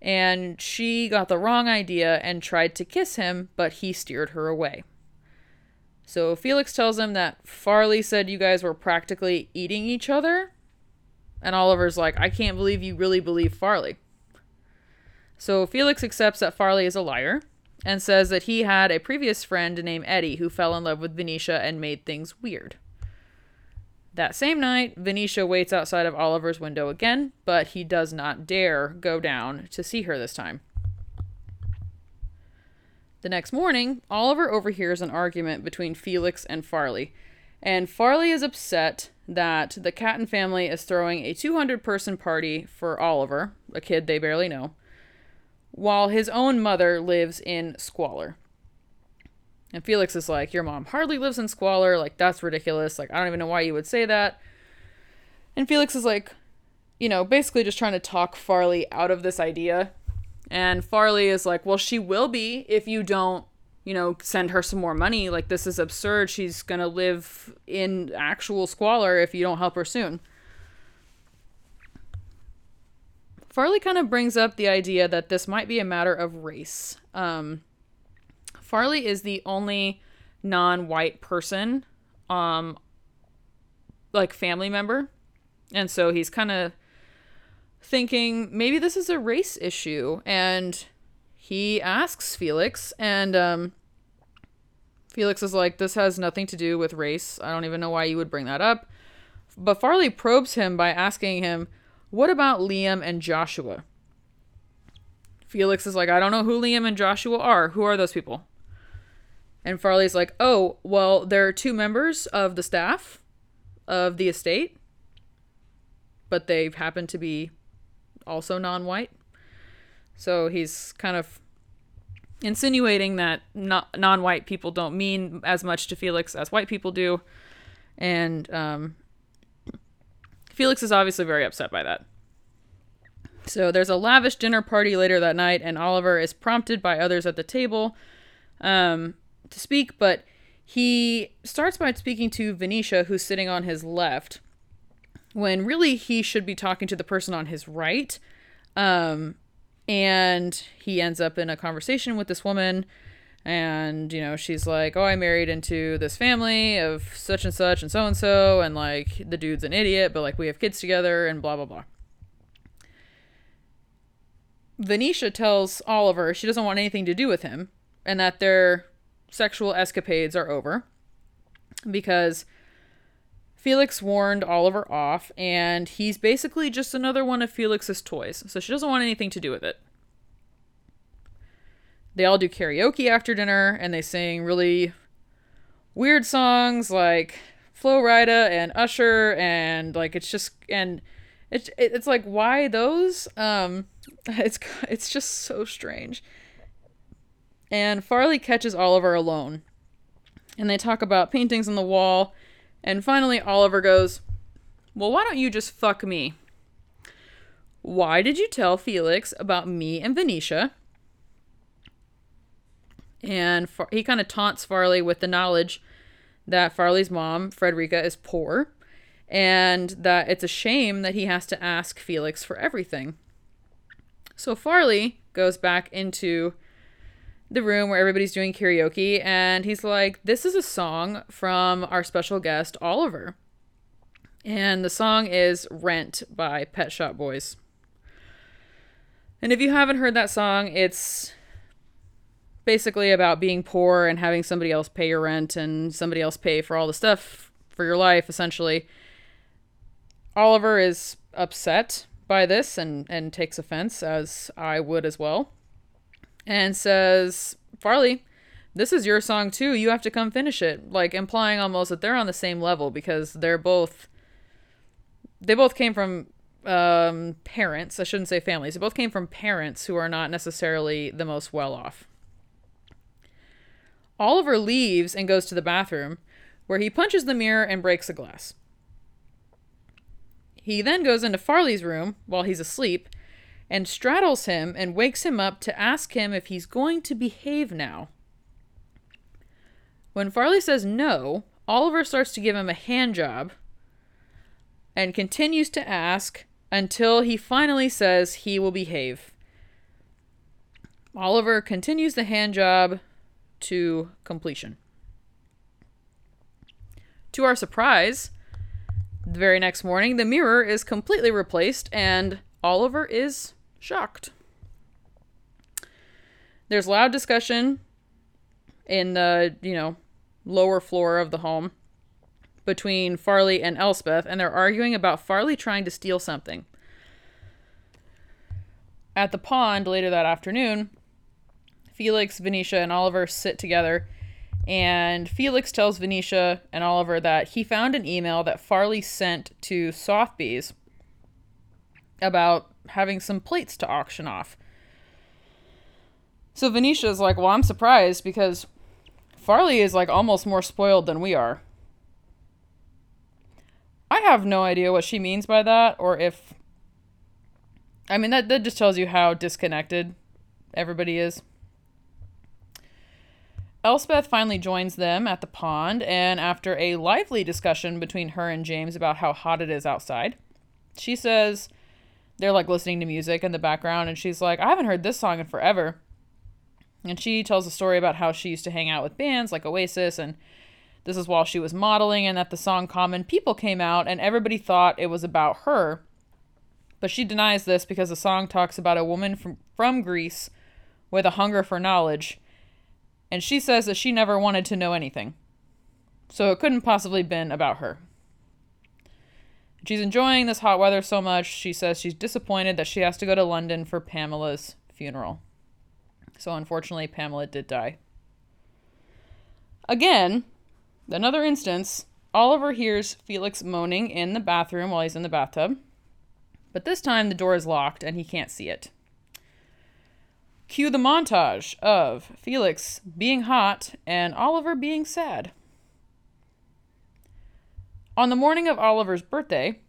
and she got the wrong idea and tried to kiss him, but he steered her away. So Felix tells him that Farleigh said you guys were practically eating each other, and Oliver's like, I can't believe you really believe Farleigh. So Felix accepts that Farleigh is a liar and says that he had a previous friend named Eddie who fell in love with Venetia and made things weird. That same night, Venetia waits outside of Oliver's window again, but he does not dare go down to see her this time. The next morning, Oliver overhears an argument between Felix and Farleigh, and Farleigh is upset that the Catton family is throwing a 200 person party for Oliver, a kid they barely know, while his own mother lives in squalor. And Felix is like, Your mom hardly lives in squalor. Like, that's ridiculous. Like, I don't even know why you would say that. And Felix is like, you know, basically just trying to talk Farleigh out of this idea. And Farleigh is like, Well, she will be if you don't you know, send her some more money. Like, this is absurd. She's going to live in actual squalor if you don't help her soon. Farleigh kind of brings up the idea that this might be a matter of race. Um, Farleigh is the only non white person, um, like family member. And so he's kind of thinking maybe this is a race issue. And he asks Felix, and um, Felix is like, This has nothing to do with race. I don't even know why you would bring that up. But Farleigh probes him by asking him, What about Liam and Joshua? Felix is like, I don't know who Liam and Joshua are. Who are those people? And Farleigh's like, Oh, well, there are two members of the staff of the estate, but they happen to be also non white. So he's kind of insinuating that non-white people don't mean as much to Felix as white people do, and um, Felix is obviously very upset by that. So there's a lavish dinner party later that night, and Oliver is prompted by others at the table um, to speak, but he starts by speaking to Venetia, who's sitting on his left, when really he should be talking to the person on his right. Um, and he ends up in a conversation with this woman and you know she's like oh i married into this family of such and such and so and so and like the dude's an idiot but like we have kids together and blah blah blah venetia tells oliver she doesn't want anything to do with him and that their sexual escapades are over because Felix warned Oliver off, and he's basically just another one of Felix's toys, so she doesn't want anything to do with it. They all do karaoke after dinner, and they sing really weird songs like Flo Rida and Usher, and like it's just and it's it's like why those? Um, it's it's just so strange. And Farleigh catches Oliver alone, and they talk about paintings on the wall and finally, Oliver goes, Well, why don't you just fuck me? Why did you tell Felix about me and Venetia? And Far- he kind of taunts Farleigh with the knowledge that Farleigh's mom, Frederica, is poor and that it's a shame that he has to ask Felix for everything. So Farleigh goes back into the room where everybody's doing karaoke and he's like, This is a song from our special guest, Oliver. And the song is Rent by Pet Shop Boys. And if you haven't heard that song, it's basically about being poor and having somebody else pay your rent and somebody else pay for all the stuff for your life, essentially. Oliver is upset by this and, and takes offense, as I would as well, and says, Farleigh, this is your song too. You have to come finish it. Like implying almost that they're on the same level because they're both they both came from um, parents. I shouldn't say families. They both came from parents who are not necessarily the most well off. Oliver leaves and goes to the bathroom, where he punches the mirror and breaks a glass. He then goes into Farleigh's room while he's asleep and straddles him and wakes him up to ask him if he's going to behave now. When Farleigh says no, Oliver starts to give him a hand job and continues to ask until he finally says he will behave. Oliver continues the hand job to completion. To our surprise, the very next morning, the mirror is completely replaced and Oliver is shocked. There's loud discussion in the, you know, lower floor of the home between Farleigh and Elspeth, and they're arguing about Farleigh trying to steal something. At the pond later that afternoon, Felix, Venetia, and Oliver sit together, and Felix tells Venetia and Oliver that he found an email that Farleigh sent to Sotheby's about having some plates to auction off. So Venetia's like, Well, I'm surprised because Farleigh is like almost more spoiled than we are. I have no idea what she means by that, or if. I mean, that, that just tells you how disconnected everybody is. Elspeth finally joins them at the pond, and after a lively discussion between her and James about how hot it is outside, she says they're like listening to music in the background, and she's like, I haven't heard this song in forever. And she tells a story about how she used to hang out with bands like Oasis and this is while she was modeling, and that the song Common People came out, and everybody thought it was about her. But she denies this because the song talks about a woman from, from Greece with a hunger for knowledge, and she says that she never wanted to know anything. So it couldn't possibly been about her. She's enjoying this hot weather so much, she says she's disappointed that she has to go to London for Pamela's funeral. So unfortunately, Pamela did die. Again, Another instance Oliver hears Felix moaning in the bathroom while he's in the bathtub, but this time the door is locked and he can't see it. Cue the montage of Felix being hot and Oliver being sad. On the morning of Oliver's birthday,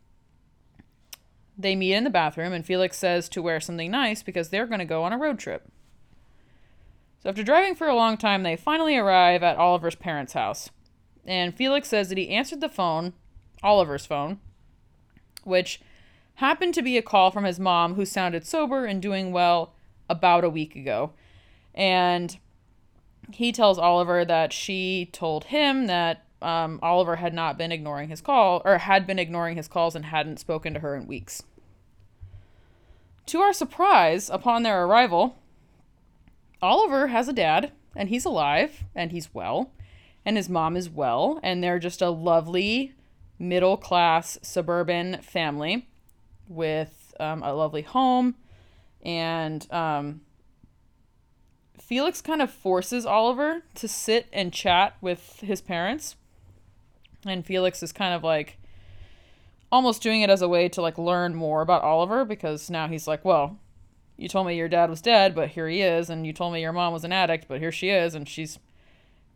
they meet in the bathroom and Felix says to wear something nice because they're going to go on a road trip. So after driving for a long time, they finally arrive at Oliver's parents' house and Felix says that he answered the phone, Oliver's phone, which happened to be a call from his mom who sounded sober and doing well about a week ago. And he tells Oliver that she told him that um, Oliver had not been ignoring his call, or had been ignoring his calls and hadn't spoken to her in weeks. To our surprise, upon their arrival, Oliver has a dad, and he's alive, and he's well, and his mom is well, and they're just a lovely middle class suburban family with um, a lovely home. And um, Felix kind of forces Oliver to sit and chat with his parents. And Felix is kind of like almost doing it as a way to like learn more about Oliver because now he's like, well, you told me your dad was dead, but here he is, and you told me your mom was an addict, but here she is, and she's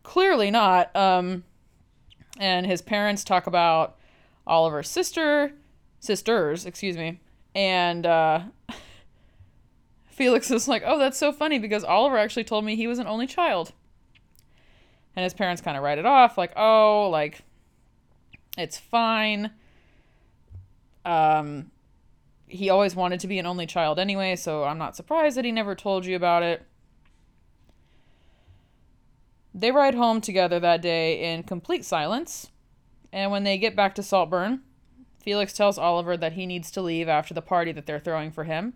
clearly not. Um, and his parents talk about Oliver's sister, sisters, excuse me, and uh, Felix is like, "Oh, that's so funny because Oliver actually told me he was an only child." And his parents kind of write it off, like, "Oh, like it's fine." Um, he always wanted to be an only child anyway, so I'm not surprised that he never told you about it. They ride home together that day in complete silence, and when they get back to Saltburn, Felix tells Oliver that he needs to leave after the party that they're throwing for him.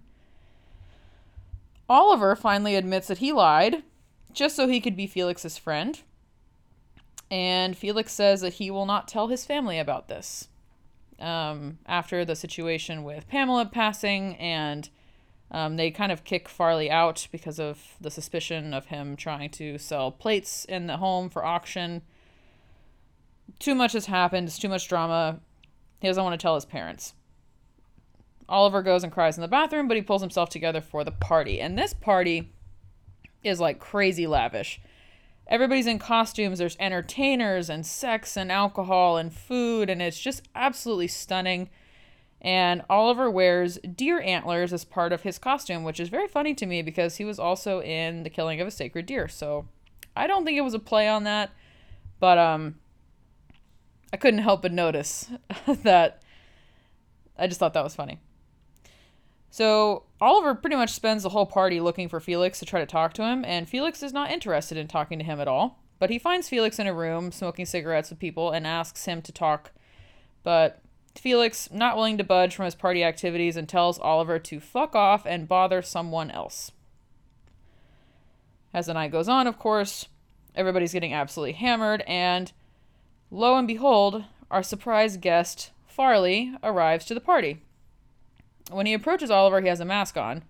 Oliver finally admits that he lied, just so he could be Felix's friend. And Felix says that he will not tell his family about this. um, after the situation with Pamela passing, and um, they kind of kick Farleigh out because of the suspicion of him trying to sell plates in the home for auction. Too much has happened. It's too much drama. He doesn't want to tell his parents. Oliver goes and cries in the bathroom, but he pulls himself together for the party. And this party is like crazy lavish. Everybody's in costumes. There's entertainers and sex and alcohol and food, and it's just absolutely stunning. And Oliver wears deer antlers as part of his costume, which is very funny to me because he was also in The Killing of a Sacred Deer. So I don't think it was a play on that, but um I couldn't help but notice that I just thought that was funny. So Oliver pretty much spends the whole party looking for Felix to try to talk to him, and Felix is not interested in talking to him at all. But he finds Felix in a room smoking cigarettes with people and asks him to talk. But Felix, not willing to budge from his party activities, and tells Oliver to fuck off and bother someone else. As the night goes on, of course, everybody's getting absolutely hammered, and lo and behold, our surprise guest, Farleigh, arrives to the party. When he approaches Oliver, he has a mask on,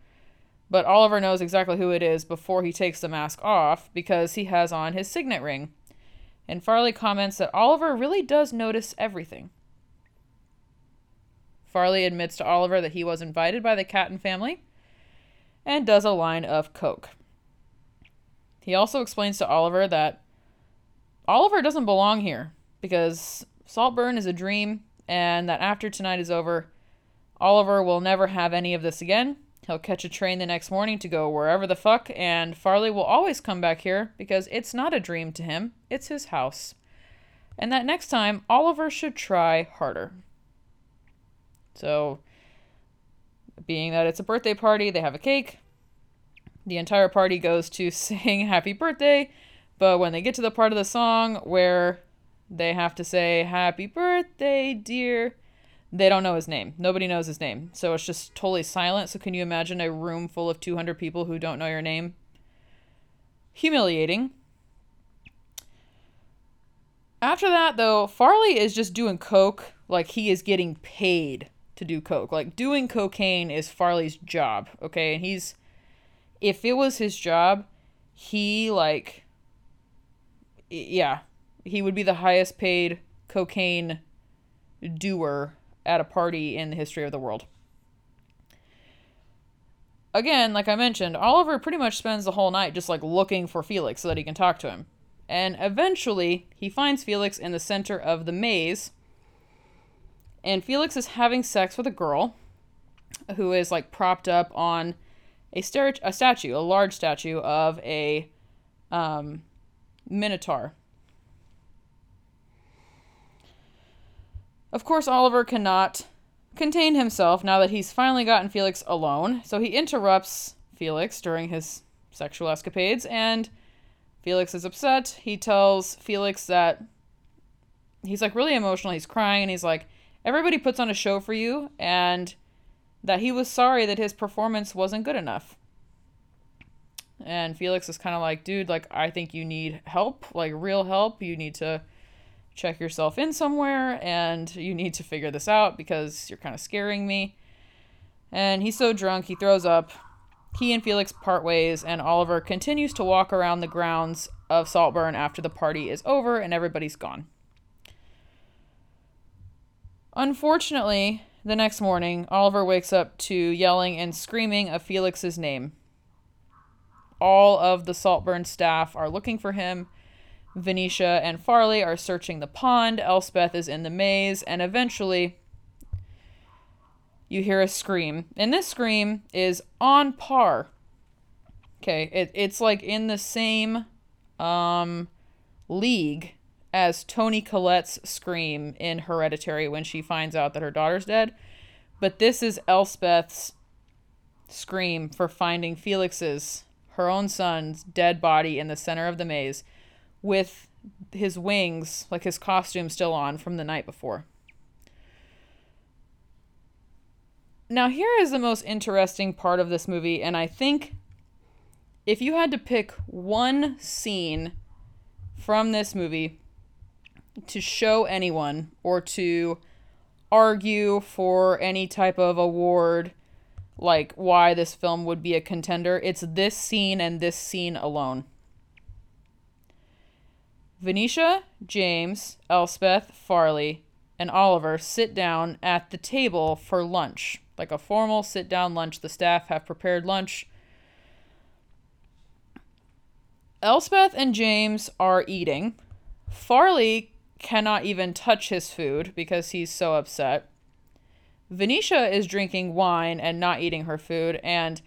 but Oliver knows exactly who it is before he takes the mask off because he has on his signet ring. And Farleigh comments that Oliver really does notice everything. Farleigh admits to Oliver that he was invited by the Catton family and does a line of coke. He also explains to Oliver that Oliver doesn't belong here because Saltburn is a dream and that after tonight is over, Oliver will never have any of this again. He'll catch a train the next morning to go wherever the fuck, and Farleigh will always come back here because it's not a dream to him, it's his house. And that next time, Oliver should try harder. So, being that it's a birthday party, they have a cake. The entire party goes to sing happy birthday, but when they get to the part of the song where they have to say happy birthday, dear, they don't know his name. Nobody knows his name. So it's just totally silent. So can you imagine a room full of 200 people who don't know your name? Humiliating. After that, though, Farleigh is just doing coke like he is getting paid to do coke. Like doing cocaine is Farleigh's job, okay? And he's if it was his job, he like yeah, he would be the highest paid cocaine doer at a party in the history of the world. Again, like I mentioned, Oliver pretty much spends the whole night just like looking for Felix so that he can talk to him. And eventually, he finds Felix in the center of the maze and Felix is having sex with a girl who is like propped up on a, a statue, a large statue of a um, minotaur. Of course, Oliver cannot contain himself now that he's finally gotten Felix alone, so he interrupts Felix during his sexual escapades, and Felix is upset. He tells Felix that he's like really emotional. He's crying, and he's like, everybody puts on a show for you and that he was sorry that his performance wasn't good enough. And Felix is kind of like, dude, like, I think you need help, like, real help. You need to check yourself in somewhere and you need to figure this out because you're kind of scaring me. And he's so drunk, he throws up. He and Felix part ways, and Oliver continues to walk around the grounds of Saltburn after the party is over and everybody's gone. Unfortunately, the next morning, Oliver wakes up to yelling and screaming of Felix's name. All of the Saltburn staff are looking for him. Venetia and Farleigh are searching the pond. Elspeth is in the maze, and eventually, you hear a scream. And this scream is on par. Okay, it, it's like in the same um, league as Toni Collette's scream in Hereditary when she finds out that her daughter's dead. But this is Elspeth's scream for finding Felix's, her own son's, dead body in the center of the maze with his wings, like his costume, still on from the night before. Now, here is the most interesting part of this movie, and I think if you had to pick one scene from this movie to show anyone or to argue for any type of award like why this film would be a contender. It's this scene and this scene alone. Venetia, James, Elspeth, Farleigh, and Oliver sit down at the table for lunch, like a formal sit down lunch. The staff have prepared lunch. Elspeth and James are eating. Farleigh cannot even touch his food because he's so upset. Venetia is drinking wine and not eating her food, and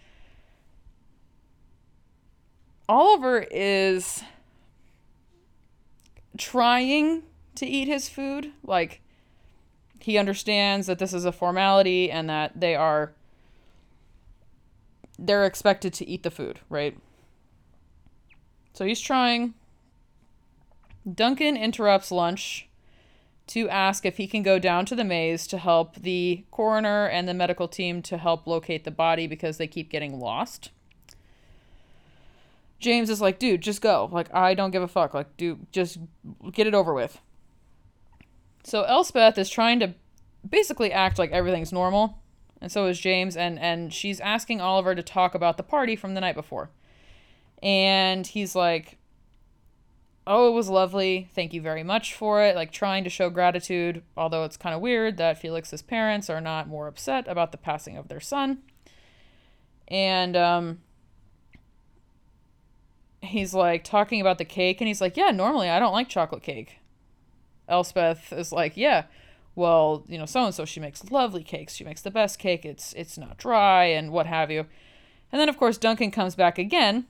Oliver is trying to eat his food. Like, he understands that this is a formality and that they are they're expected to eat the food, right? So he's trying. Duncan interrupts lunch to ask if he can go down to the maze to help the coroner and the medical team to help locate the body because they keep getting lost. James is like, dude, just go. Like, I don't give a fuck. Like, dude, just get it over with. So Elspeth is trying to basically act like everything's normal, and so is James, and and she's asking Oliver to talk about the party from the night before, and he's like, oh, it was lovely. Thank you very much for it. Like trying to show gratitude, although it's kind of weird that Felix's parents are not more upset about the passing of their son. And um, he's like talking about the cake, and he's like, yeah, normally I don't like chocolate cake. Elspeth is like, yeah, well, you know, so and so she makes lovely cakes. She makes the best cake. It's it's not dry and what have you. And then of course Duncan comes back again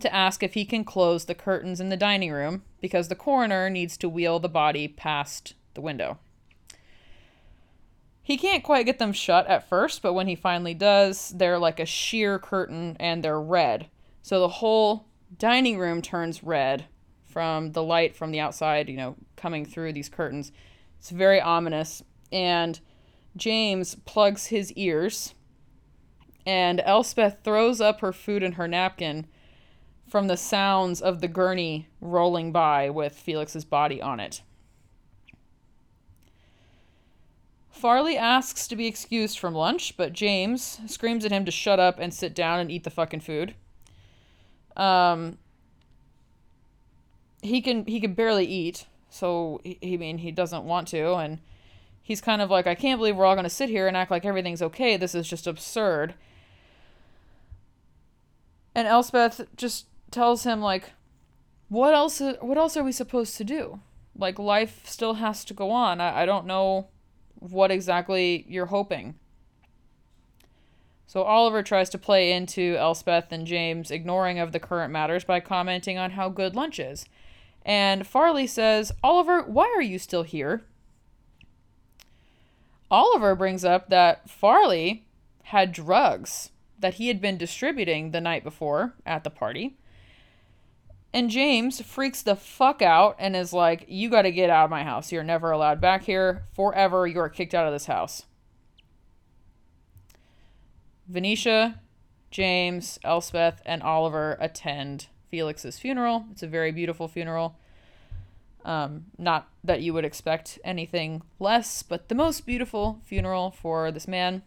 to ask if he can close the curtains in the dining room because the coroner needs to wheel the body past the window. He can't quite get them shut at first, but when he finally does, they're like a sheer curtain and they're red. So the whole dining room turns red from the light from the outside, you know, coming through these curtains. It's very ominous. And James plugs his ears, and Elspeth throws up her food in her napkin from the sounds of the gurney rolling by with Felix's body on it. Farleigh asks to be excused from lunch, but James screams at him to shut up and sit down and eat the fucking food. Um, he can he can barely eat, so he, he mean he doesn't want to, and he's kind of like, I can't believe we're all gonna sit here and act like everything's okay. This is just absurd. And Elspeth just tells him like, what else? What else are we supposed to do? Like life still has to go on. I, I don't know what exactly you're hoping. So Oliver tries to play into Elspeth and James ignoring of the current matters by commenting on how good lunch is. And Farleigh says, Oliver, why are you still here? Oliver brings up that Farleigh had drugs that he had been distributing the night before at the party. And James freaks the fuck out and is like, You gotta get out of my house. You're never allowed back here. Forever, you are kicked out of this house. Venetia, James, Elspeth, and Oliver attend Felix's funeral. It's a very beautiful funeral. Um, not that you would expect anything less, but the most beautiful funeral for this man.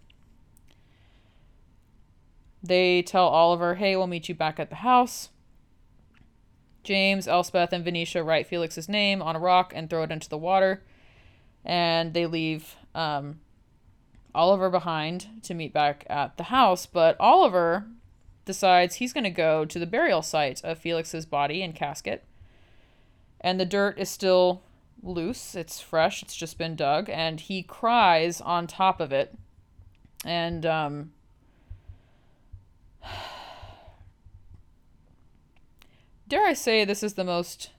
They tell Oliver, hey, we'll meet you back at the house. James, Elspeth, and Venetia write Felix's name on a rock and throw it into the water. And they leave um, Oliver behind to meet back at the house. But Oliver decides he's going to go to the burial site of Felix's body and casket. And the dirt is still loose, it's fresh, it's just been dug. And he cries on top of it. And, um, dare I say, this is the most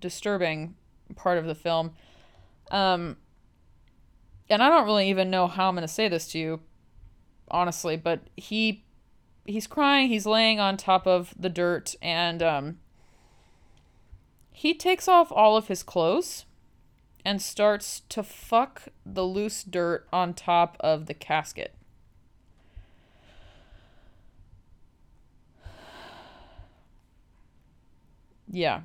disturbing part of the film. Um, and I don't really even know how I'm going to say this to you, honestly, but he he's crying, he's laying on top of the dirt, and um, he takes off all of his clothes and starts to fuck the loose dirt on top of the casket. Yeah.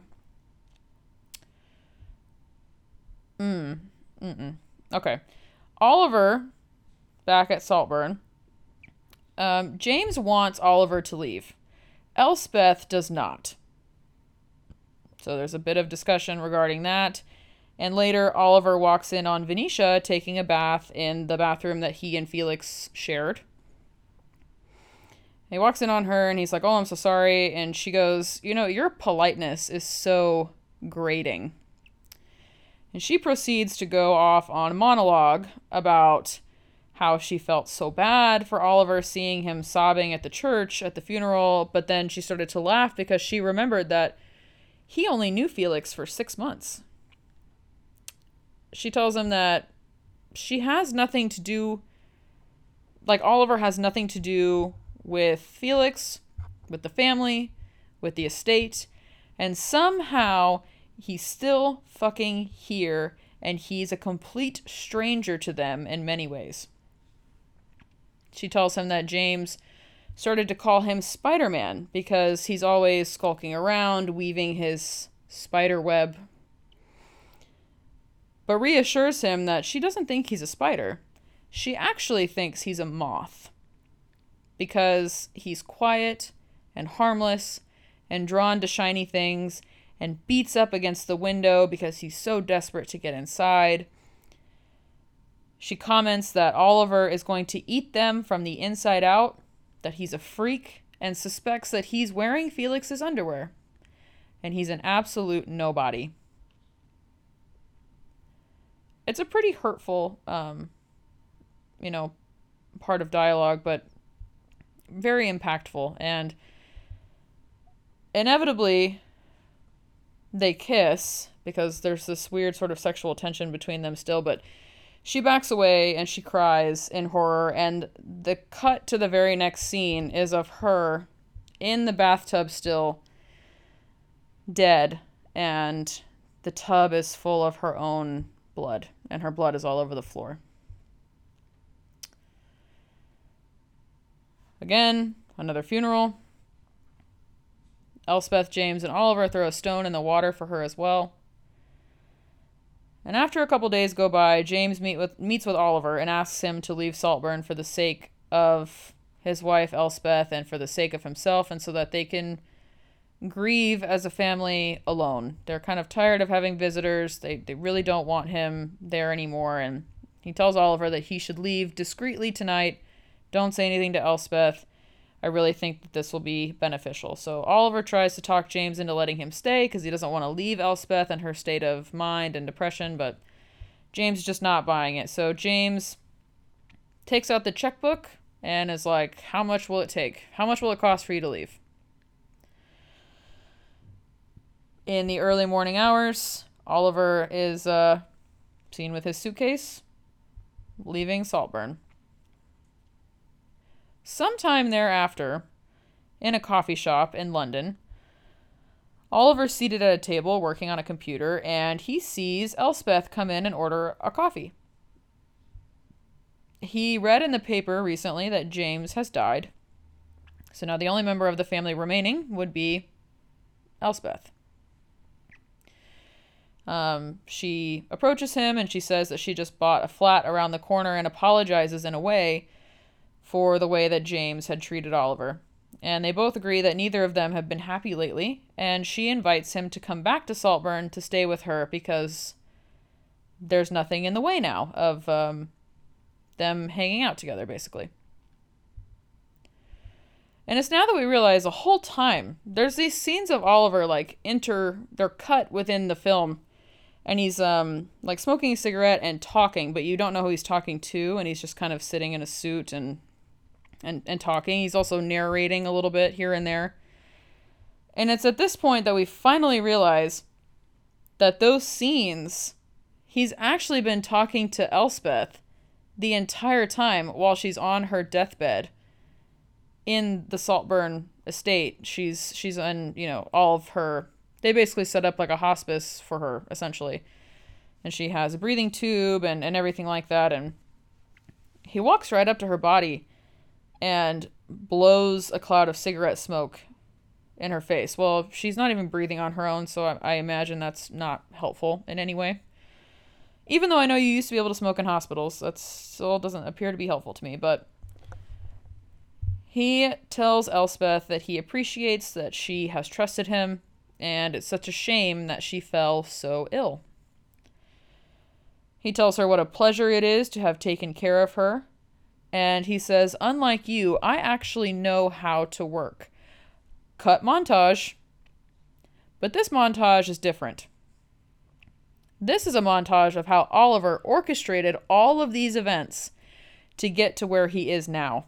Mm. Mm-mm. Okay. Oliver, back at Saltburn, um, James wants Oliver to leave. Elspeth does not. So there's a bit of discussion regarding that. And later, Oliver walks in on Venetia taking a bath in the bathroom that he and Felix shared. He walks in on her and he's like, Oh, I'm so sorry. And she goes, You know, your politeness is so grating. And she proceeds to go off on a monologue about how she felt so bad for Oliver seeing him sobbing at the church at the funeral, but then she started to laugh because she remembered that he only knew Felix for six months. She tells him that she has nothing to do, like, Oliver has nothing to do with Felix, with the family, with the estate, and somehow he's still fucking here and he's a complete stranger to them in many ways. She tells him that James started to call him Spider Man because he's always skulking around, weaving his spider web. But reassures him that she doesn't think he's a spider. She actually thinks he's a moth because he's quiet and harmless and drawn to shiny things and beats up against the window because he's so desperate to get inside. She comments that Oliver is going to eat them from the inside out, that he's a freak, and suspects that he's wearing Felix's underwear. And he's an absolute nobody. It's a pretty hurtful, um, you know, part of dialogue, but very impactful. And inevitably, they kiss because there's this weird sort of sexual tension between them still, but she backs away and she cries in horror and the cut to the very next scene is of her in the bathtub still dead and the tub is full of her own blood and her blood is all over the floor. Again, another funeral. Elspeth, James, and Oliver throw a stone in the water for her as well. And after a couple days go by, James meet with, meets with Oliver and asks him to leave Saltburn for the sake of his wife Elspeth and for the sake of himself, and so that they can grieve as a family alone. They're kind of tired of having visitors. They, they really don't want him there anymore. And he tells Oliver that he should leave discreetly tonight. Don't say anything to Elspeth. I really think that this will be beneficial. So Oliver tries to talk James into letting him stay because he doesn't want to leave Elspeth and her state of mind and depression, but James is just not buying it. So James takes out the checkbook and is like, How much will it take? How much will it cost for you to leave? In the early morning hours, Oliver is uh, seen with his suitcase leaving Saltburn. Sometime thereafter, in a coffee shop in London, Oliver's seated at a table working on a computer and he sees Elspeth come in and order a coffee. He read in the paper recently that James has died. So now the only member of the family remaining would be Elspeth. Um, she approaches him and she says that she just bought a flat around the corner and apologizes in a way for the way that James had treated Oliver. And they both agree that neither of them have been happy lately, and she invites him to come back to Saltburn to stay with her because there's nothing in the way now of um, them hanging out together, basically. And it's now that we realize the whole time there's these scenes of Oliver like enter they're cut within the film and he's um like smoking a cigarette and talking, but you don't know who he's talking to and he's just kind of sitting in a suit and and, and talking. He's also narrating a little bit here and there. And it's at this point that we finally realize that those scenes, he's actually been talking to Elspeth the entire time while she's on her deathbed in the Saltburn estate. She's she's on, you know, all of her they basically set up like a hospice for her, essentially. And she has a breathing tube and, and everything like that. And he walks right up to her body and blows a cloud of cigarette smoke in her face. Well, she's not even breathing on her own, so I, I imagine that's not helpful in any way. Even though I know you used to be able to smoke in hospitals, that still doesn't appear to be helpful to me, but he tells Elspeth that he appreciates that she has trusted him, and it's such a shame that she fell so ill. He tells her what a pleasure it is to have taken care of her, and he says, Unlike you, I actually know how to work. Cut montage. But this montage is different. This is a montage of how Oliver orchestrated all of these events to get to where he is now.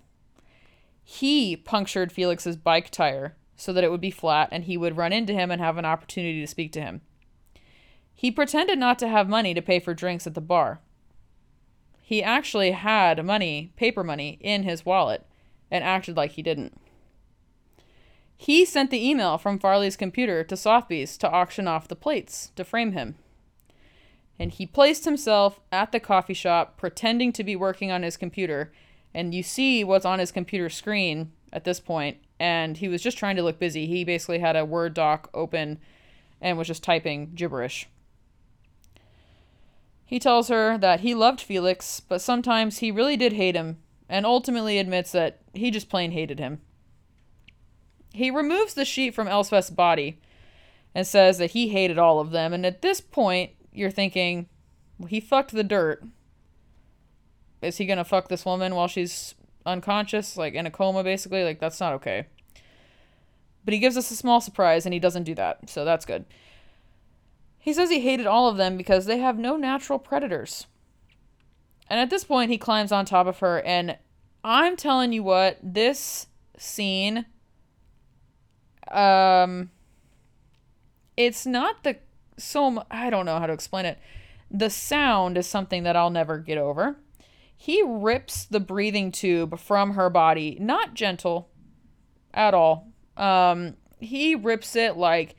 He punctured Felix's bike tire so that it would be flat and he would run into him and have an opportunity to speak to him. He pretended not to have money to pay for drinks at the bar. He actually had money, paper money, in his wallet and acted like he didn't. He sent the email from Farleigh's computer to Sotheby's to auction off the plates to frame him. And he placed himself at the coffee shop pretending to be working on his computer. And you see what's on his computer screen at this point. And he was just trying to look busy. He basically had a word doc open and was just typing gibberish he tells her that he loved felix but sometimes he really did hate him and ultimately admits that he just plain hated him he removes the sheet from elspeth's body and says that he hated all of them and at this point you're thinking, well, he fucked the dirt. Is he gonna fuck this woman while she's unconscious, like in a coma, basically? Like that's not okay. But he gives us a small surprise, and he doesn't do that, so that's good. He says he hated all of them because they have no natural predators. And at this point, he climbs on top of her, and I'm telling you what, this scene, um, it's not the so I don't know how to explain it. The sound is something that I'll never get over. He rips the breathing tube from her body, not gentle at all. Um, he rips it like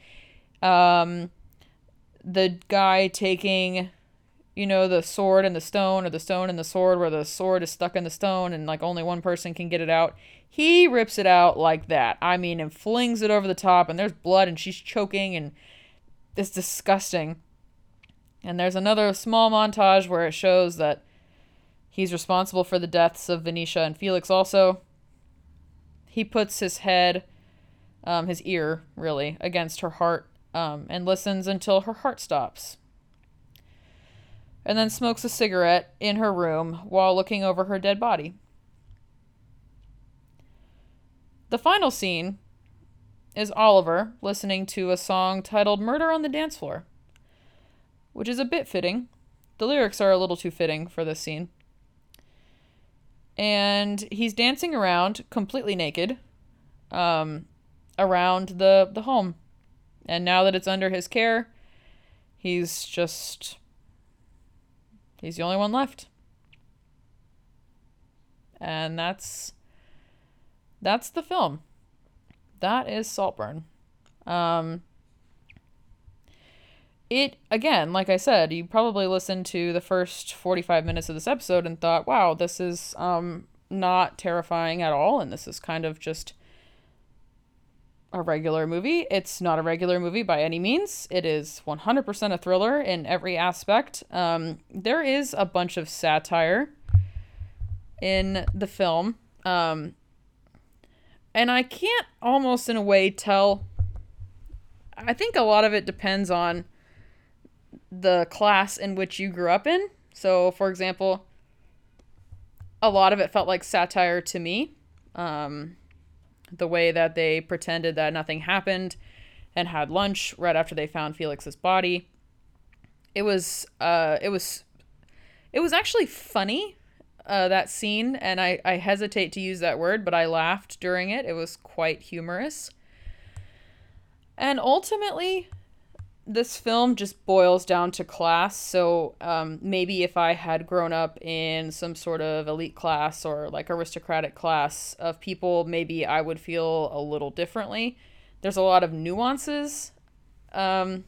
um, the guy taking, you know, the sword and the stone, or the stone and the sword, where the sword is stuck in the stone and like only one person can get it out. He rips it out like that. I mean, and flings it over the top, and there's blood, and she's choking, and it's disgusting. And there's another small montage where it shows that he's responsible for the deaths of Venetia and Felix also. He puts his head, um, his ear, really, against her heart um, and listens until her heart stops. And then smokes a cigarette in her room while looking over her dead body. The final scene is Oliver listening to a song titled Murder on the Dance Floor, which is a bit fitting. The lyrics are a little too fitting for this scene. And he's dancing around completely naked um, around the, the home. And now that it's under his care, he's just. He's the only one left. And that's. That's the film that is Saltburn. Um, it again, like I said, you probably listened to the first 45 minutes of this episode and thought, "Wow, this is um not terrifying at all and this is kind of just a regular movie. It's not a regular movie by any means. It is 100% a thriller in every aspect. Um, there is a bunch of satire in the film. Um, and I can't almost in a way tell. I think a lot of it depends on the class in which you grew up in. So, for example, a lot of it felt like satire to me. Um, the way that they pretended that nothing happened and had lunch right after they found Felix's body. It was uh, it was it was actually funny uh, that scene, and I, I hesitate to use that word, but I laughed during it. It was quite humorous. And ultimately, this film just boils down to class. So um, maybe if I had grown up in some sort of elite class or like aristocratic class of people, maybe I would feel a little differently. There's a lot of nuances um,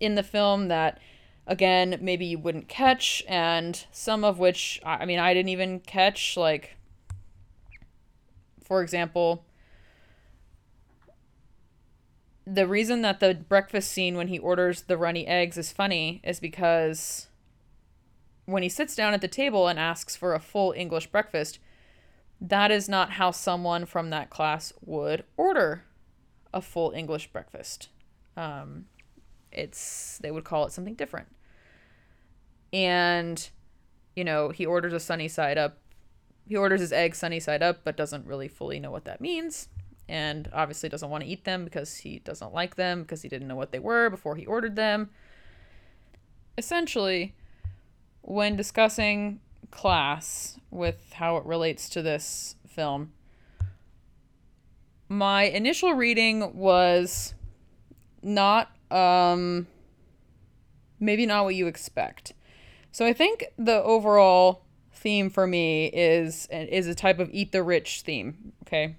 in the film that again maybe you wouldn't catch and some of which i mean i didn't even catch like for example the reason that the breakfast scene when he orders the runny eggs is funny is because when he sits down at the table and asks for a full English breakfast, that is not how someone from that class would order a full English breakfast. Um, it's they would call it something different. And you know, he orders a sunny side up. He orders his eggs sunny side up, but doesn't really fully know what that means. And obviously doesn't want to eat them because he doesn't like them because he didn't know what they were before he ordered them. Essentially, when discussing class with how it relates to this film, my initial reading was not um maybe not what you expect. So I think the overall theme for me is is a type of eat the rich theme, okay?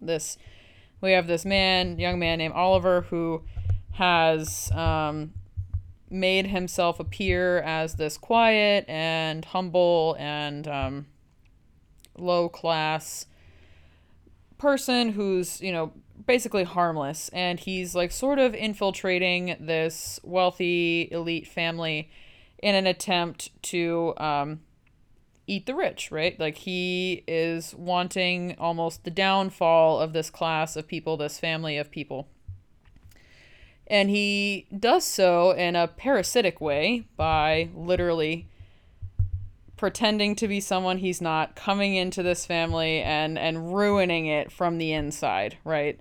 This we have this man, young man named Oliver who has um made himself appear as this quiet and humble and um, low class person who's, you know, basically harmless. And he's like sort of infiltrating this wealthy elite family in an attempt to um, eat the rich, right? Like he is wanting almost the downfall of this class of people, this family of people. And he does so in a parasitic way by literally pretending to be someone he's not, coming into this family and, and ruining it from the inside, right?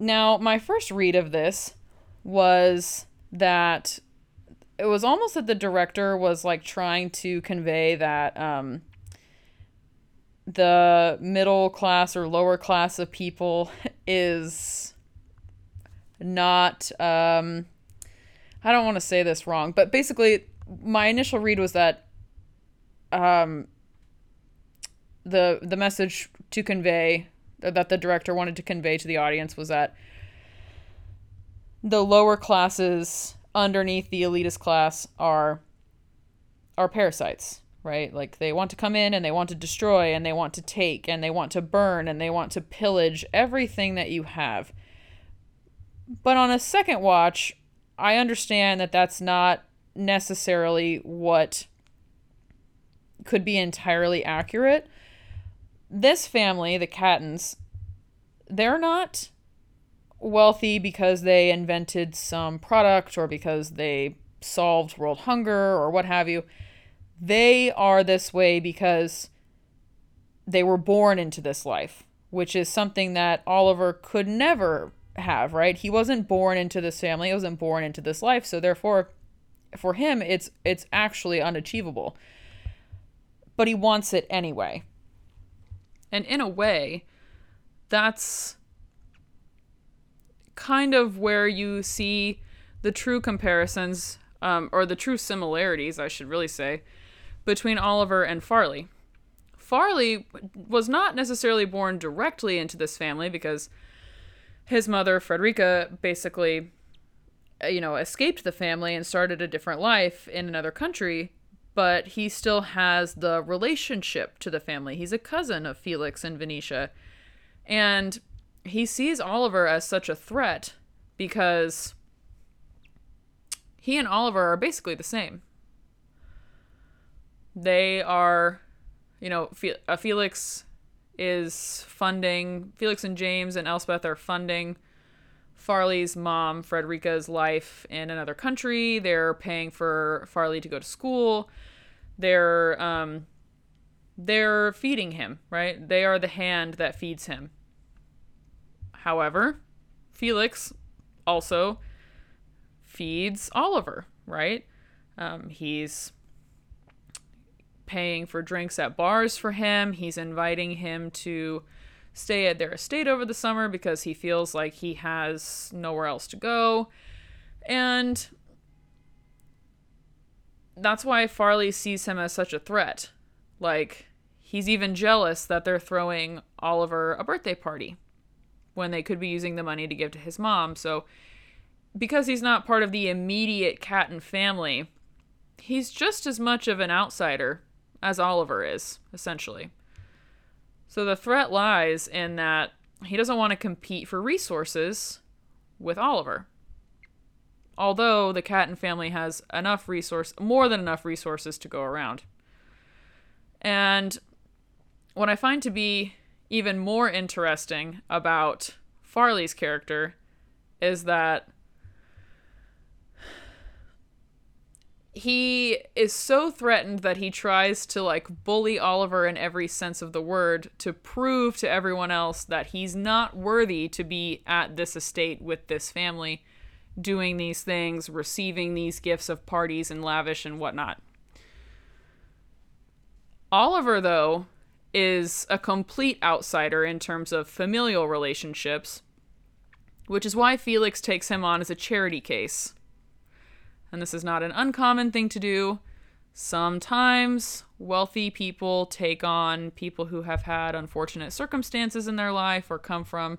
Now, my first read of this was that it was almost that the director was like trying to convey that um, the middle class or lower class of people is not um I don't want to say this wrong, but basically my initial read was that um the the message to convey that the director wanted to convey to the audience was that the lower classes underneath the elitist class are are parasites, right? Like they want to come in and they want to destroy and they want to take and they want to burn and they want to pillage everything that you have. But on a second watch, I understand that that's not necessarily what could be entirely accurate. This family, the Cattons, they're not wealthy because they invented some product or because they solved world hunger or what have you. They are this way because they were born into this life, which is something that Oliver could never have, right? He wasn't born into this family, he wasn't born into this life, so therefore for him it's it's actually unachievable. But he wants it anyway. And in a way, that's kind of where you see the true comparisons, um, or the true similarities, I should really say, between Oliver and Farleigh. Farleigh was not necessarily born directly into this family because his mother, Frederica, basically, uh, you know, escaped the family and started a different life in another country, but he still has the relationship to the family. He's a cousin of Felix and Venetia. And he sees Oliver as such a threat because he and Oliver are basically the same. They are, you know, uh, Felix is funding, Felix and James and Elspeth are funding Farleigh's mom, Frederica's life in another country. They're paying for Farleigh to go to school. They're, um, they're feeding him, right? They are the hand that feeds him. However, Felix also feeds Oliver, right? Um, he's paying for drinks at bars for him. He's inviting him to stay at their estate over the summer because he feels like he has nowhere else to go. And that's why Farleigh sees him as such a threat. Like, he's even jealous that they're throwing Oliver a birthday party when they could be using the money to give to his mom. So, because he's not part of the immediate Catton family, he's just as much of an outsider as Oliver is, essentially. So the threat lies in that he doesn't want to compete for resources with Oliver. although the Catton family has enough resource, more than enough resources to go around. And what I find to be even more interesting about Farleigh's character is that he is so threatened that he tries to like bully Oliver in every sense of the word to prove to everyone else that he's not worthy to be at this estate with this family, doing these things, receiving these gifts of parties and lavish and whatnot. Oliver, though, is a complete outsider in terms of familial relationships, which is why Felix takes him on as a charity case and this is not an uncommon thing to do. Sometimes wealthy people take on people who have had unfortunate circumstances in their life or come from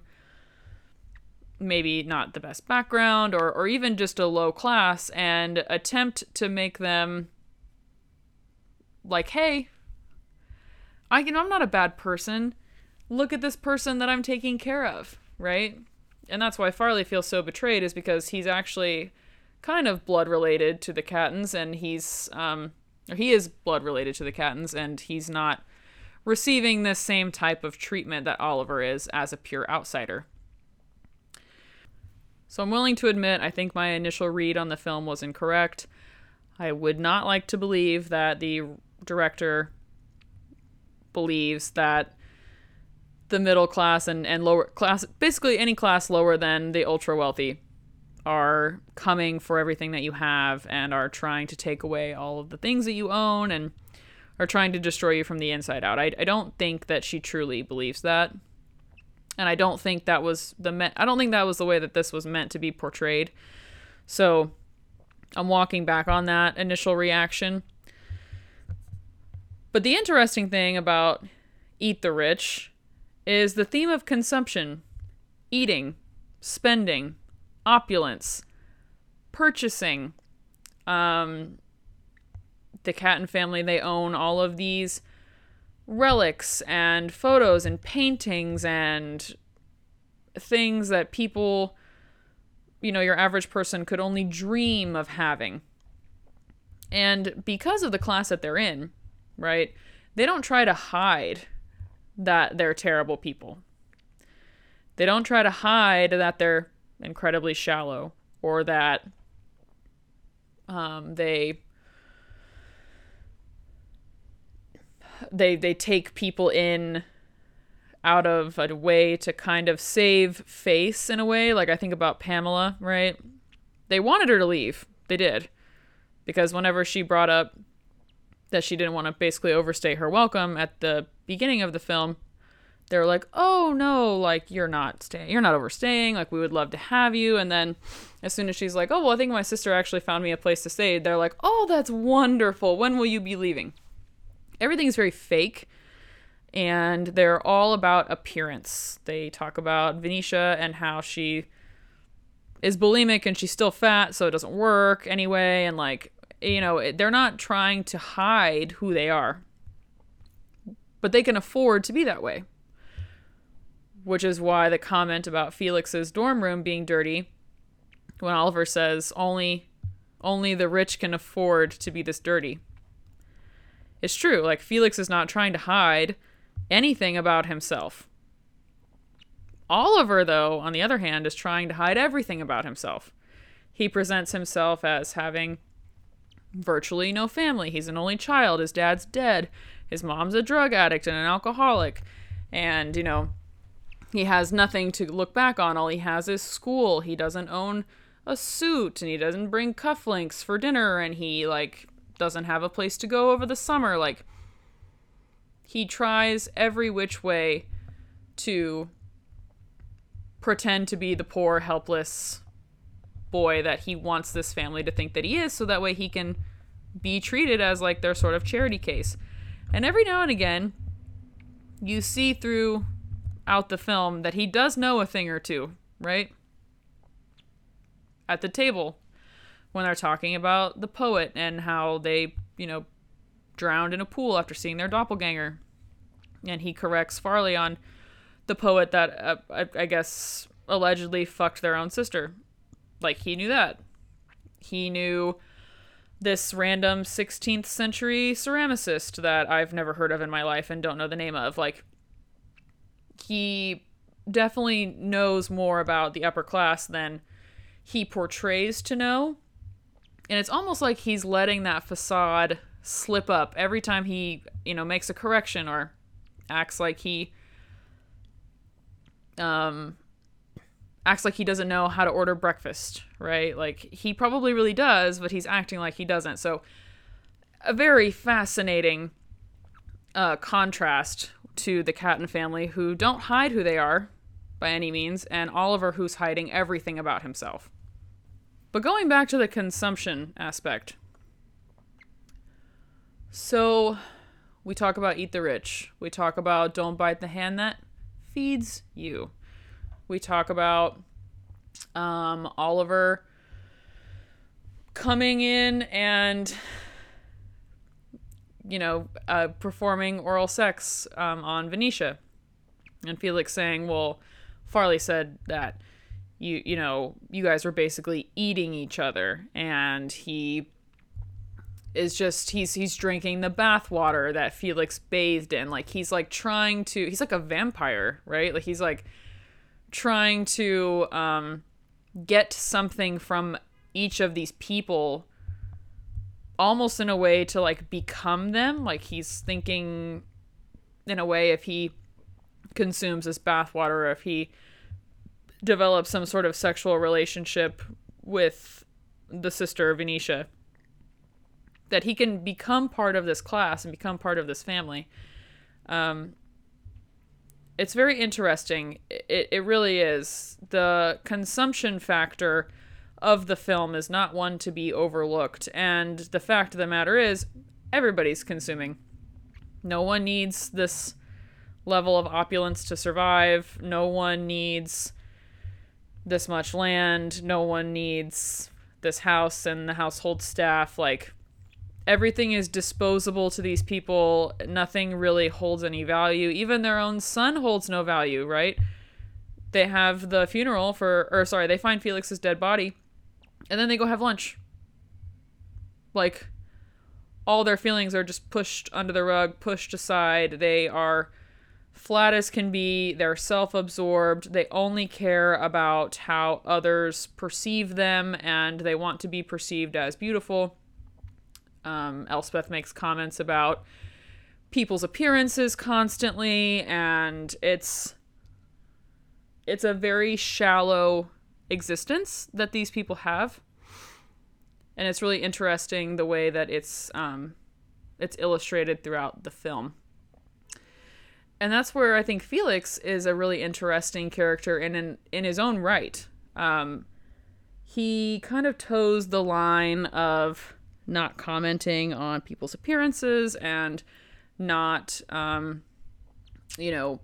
maybe not the best background or, or even just a low class and attempt to make them like, hey, I know I'm not a bad person. Look at this person that I'm taking care of, right? And that's why Farleigh feels so betrayed is because he's actually kind of blood related to the Cattons, and he's um, or he is blood related to the Cattons, and he's not receiving the same type of treatment that Oliver is as a pure outsider. So I'm willing to admit I think my initial read on the film was incorrect. I would not like to believe that the director believes that the middle class and, and lower class, basically any class lower than the ultra wealthy, are coming for everything that you have and are trying to take away all of the things that you own and are trying to destroy you from the inside out. I, I don't think that she truly believes that. And I don't think that was the me- I don't think that was the way that this was meant to be portrayed. So I'm walking back on that initial reaction. But the interesting thing about Eat the Rich is the theme of consumption, eating, spending, opulence, purchasing. Um, the Catton family, they own all of these relics and photos and paintings and things that people, you know, your average person could only dream of having. And because of the class that they're in, right, they don't try to hide that they're terrible people. They don't try to hide that they're incredibly shallow or that um, they they they take people in out of a way to kind of save face in a way. Like i think about pamela right? They wanted her to leave. They did. Because whenever she brought up that she didn't want to basically overstay her welcome at the beginning of the film they're like, "Oh no, like you're not staying, you're not overstaying. Like we would love to have you." And then, as soon as she's like, "Oh well, I think my sister actually found me a place to stay," they're like, "Oh, that's wonderful. When will you be leaving?" Everything's very fake, and they're all about appearance. They talk about Venetia and how she is bulimic and she's still fat, so it doesn't work anyway. And like, you know, they're not trying to hide who they are, but they can afford to be that way which is why the comment about Felix's dorm room being dirty when Oliver says only only the rich can afford to be this dirty. It's true, like Felix is not trying to hide anything about himself. Oliver though, on the other hand, is trying to hide everything about himself. He presents himself as having virtually no family. He's an only child, his dad's dead, his mom's a drug addict and an alcoholic. And, you know, he has nothing to look back on. All he has is school. He doesn't own a suit and he doesn't bring cufflinks for dinner and he like doesn't have a place to go over the summer. Like he tries every which way to pretend to be the poor, helpless boy that he wants this family to think that he is so that way he can be treated as like their sort of charity case. And every now and again, you see through out the film that he does know a thing or two, right? At the table when they're talking about the poet and how they, you know, drowned in a pool after seeing their doppelganger. And he corrects Farleigh on the poet that uh, I, I guess allegedly fucked their own sister. Like he knew that. He knew this random 16th century ceramicist that I've never heard of in my life and don't know the name of. Like, he definitely knows more about the upper class than he portrays to know. And it's almost like he's letting that facade slip up every time he, you know, makes a correction or acts like he um acts like he doesn't know how to order breakfast, right? Like he probably really does, but he's acting like he doesn't. So a very fascinating uh, contrast to the Catton family, who don't hide who they are by any means, and Oliver, who's hiding everything about himself. But going back to the consumption aspect. So we talk about eat the rich. We talk about don't bite the hand that feeds you. We talk about um, Oliver coming in and you know uh, performing oral sex um, on Venetia, and Felix saying, "Well, Farleigh said that you you know you guys were basically eating each other," and he is just he's he's drinking the bath water that Felix bathed in. Like he's like trying to he's like a vampire, right? Like he's like trying to um get something from each of these people almost in a way to like become them. Like he's thinking in a way if he consumes this bathwater if he develops some sort of sexual relationship with the sister Venetia that he can become part of this class and become part of this family. Um, it's very interesting. It, it really is. The consumption factor of the film is not one to be overlooked. And the fact of the matter is, everybody's consuming. No one needs this level of opulence to survive. No one needs this much land. No one needs this house and the household staff. Like, everything is disposable to these people. Nothing really holds any value. Even their own son holds no value, right? They have the funeral for, or sorry, they find Felix's dead body, and then they go have lunch. Like, all their feelings are just pushed under the rug, pushed aside. They are flat as can be. They're self absorbed. They only care about how others perceive them, and they want to be perceived as beautiful um, Elspeth makes comments about people's appearances constantly, and it's it's a very shallow existence that these people have, and it's really interesting the way that it's um, it's illustrated throughout the film. And that's where I think Felix is a really interesting character in in, in his own right. Um, he kind of toes the line of not commenting on people's appearances and not, um, you know,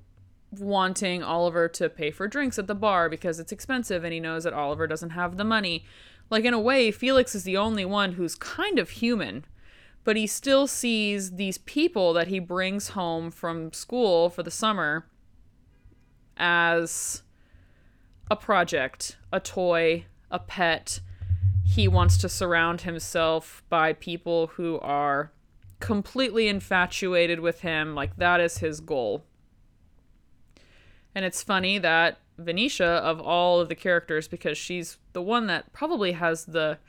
wanting Oliver to pay for drinks at the bar because it's expensive and he knows that Oliver doesn't have the money. Like, in a way, Felix is the only one who's kind of human, but he still sees these people that he brings home from school for the summer as a project, a toy, a pet, he wants to surround himself by people who are completely infatuated with him. Like, that is his goal. And it's funny that Venetia, of all of the characters, because she's the one that probably has the.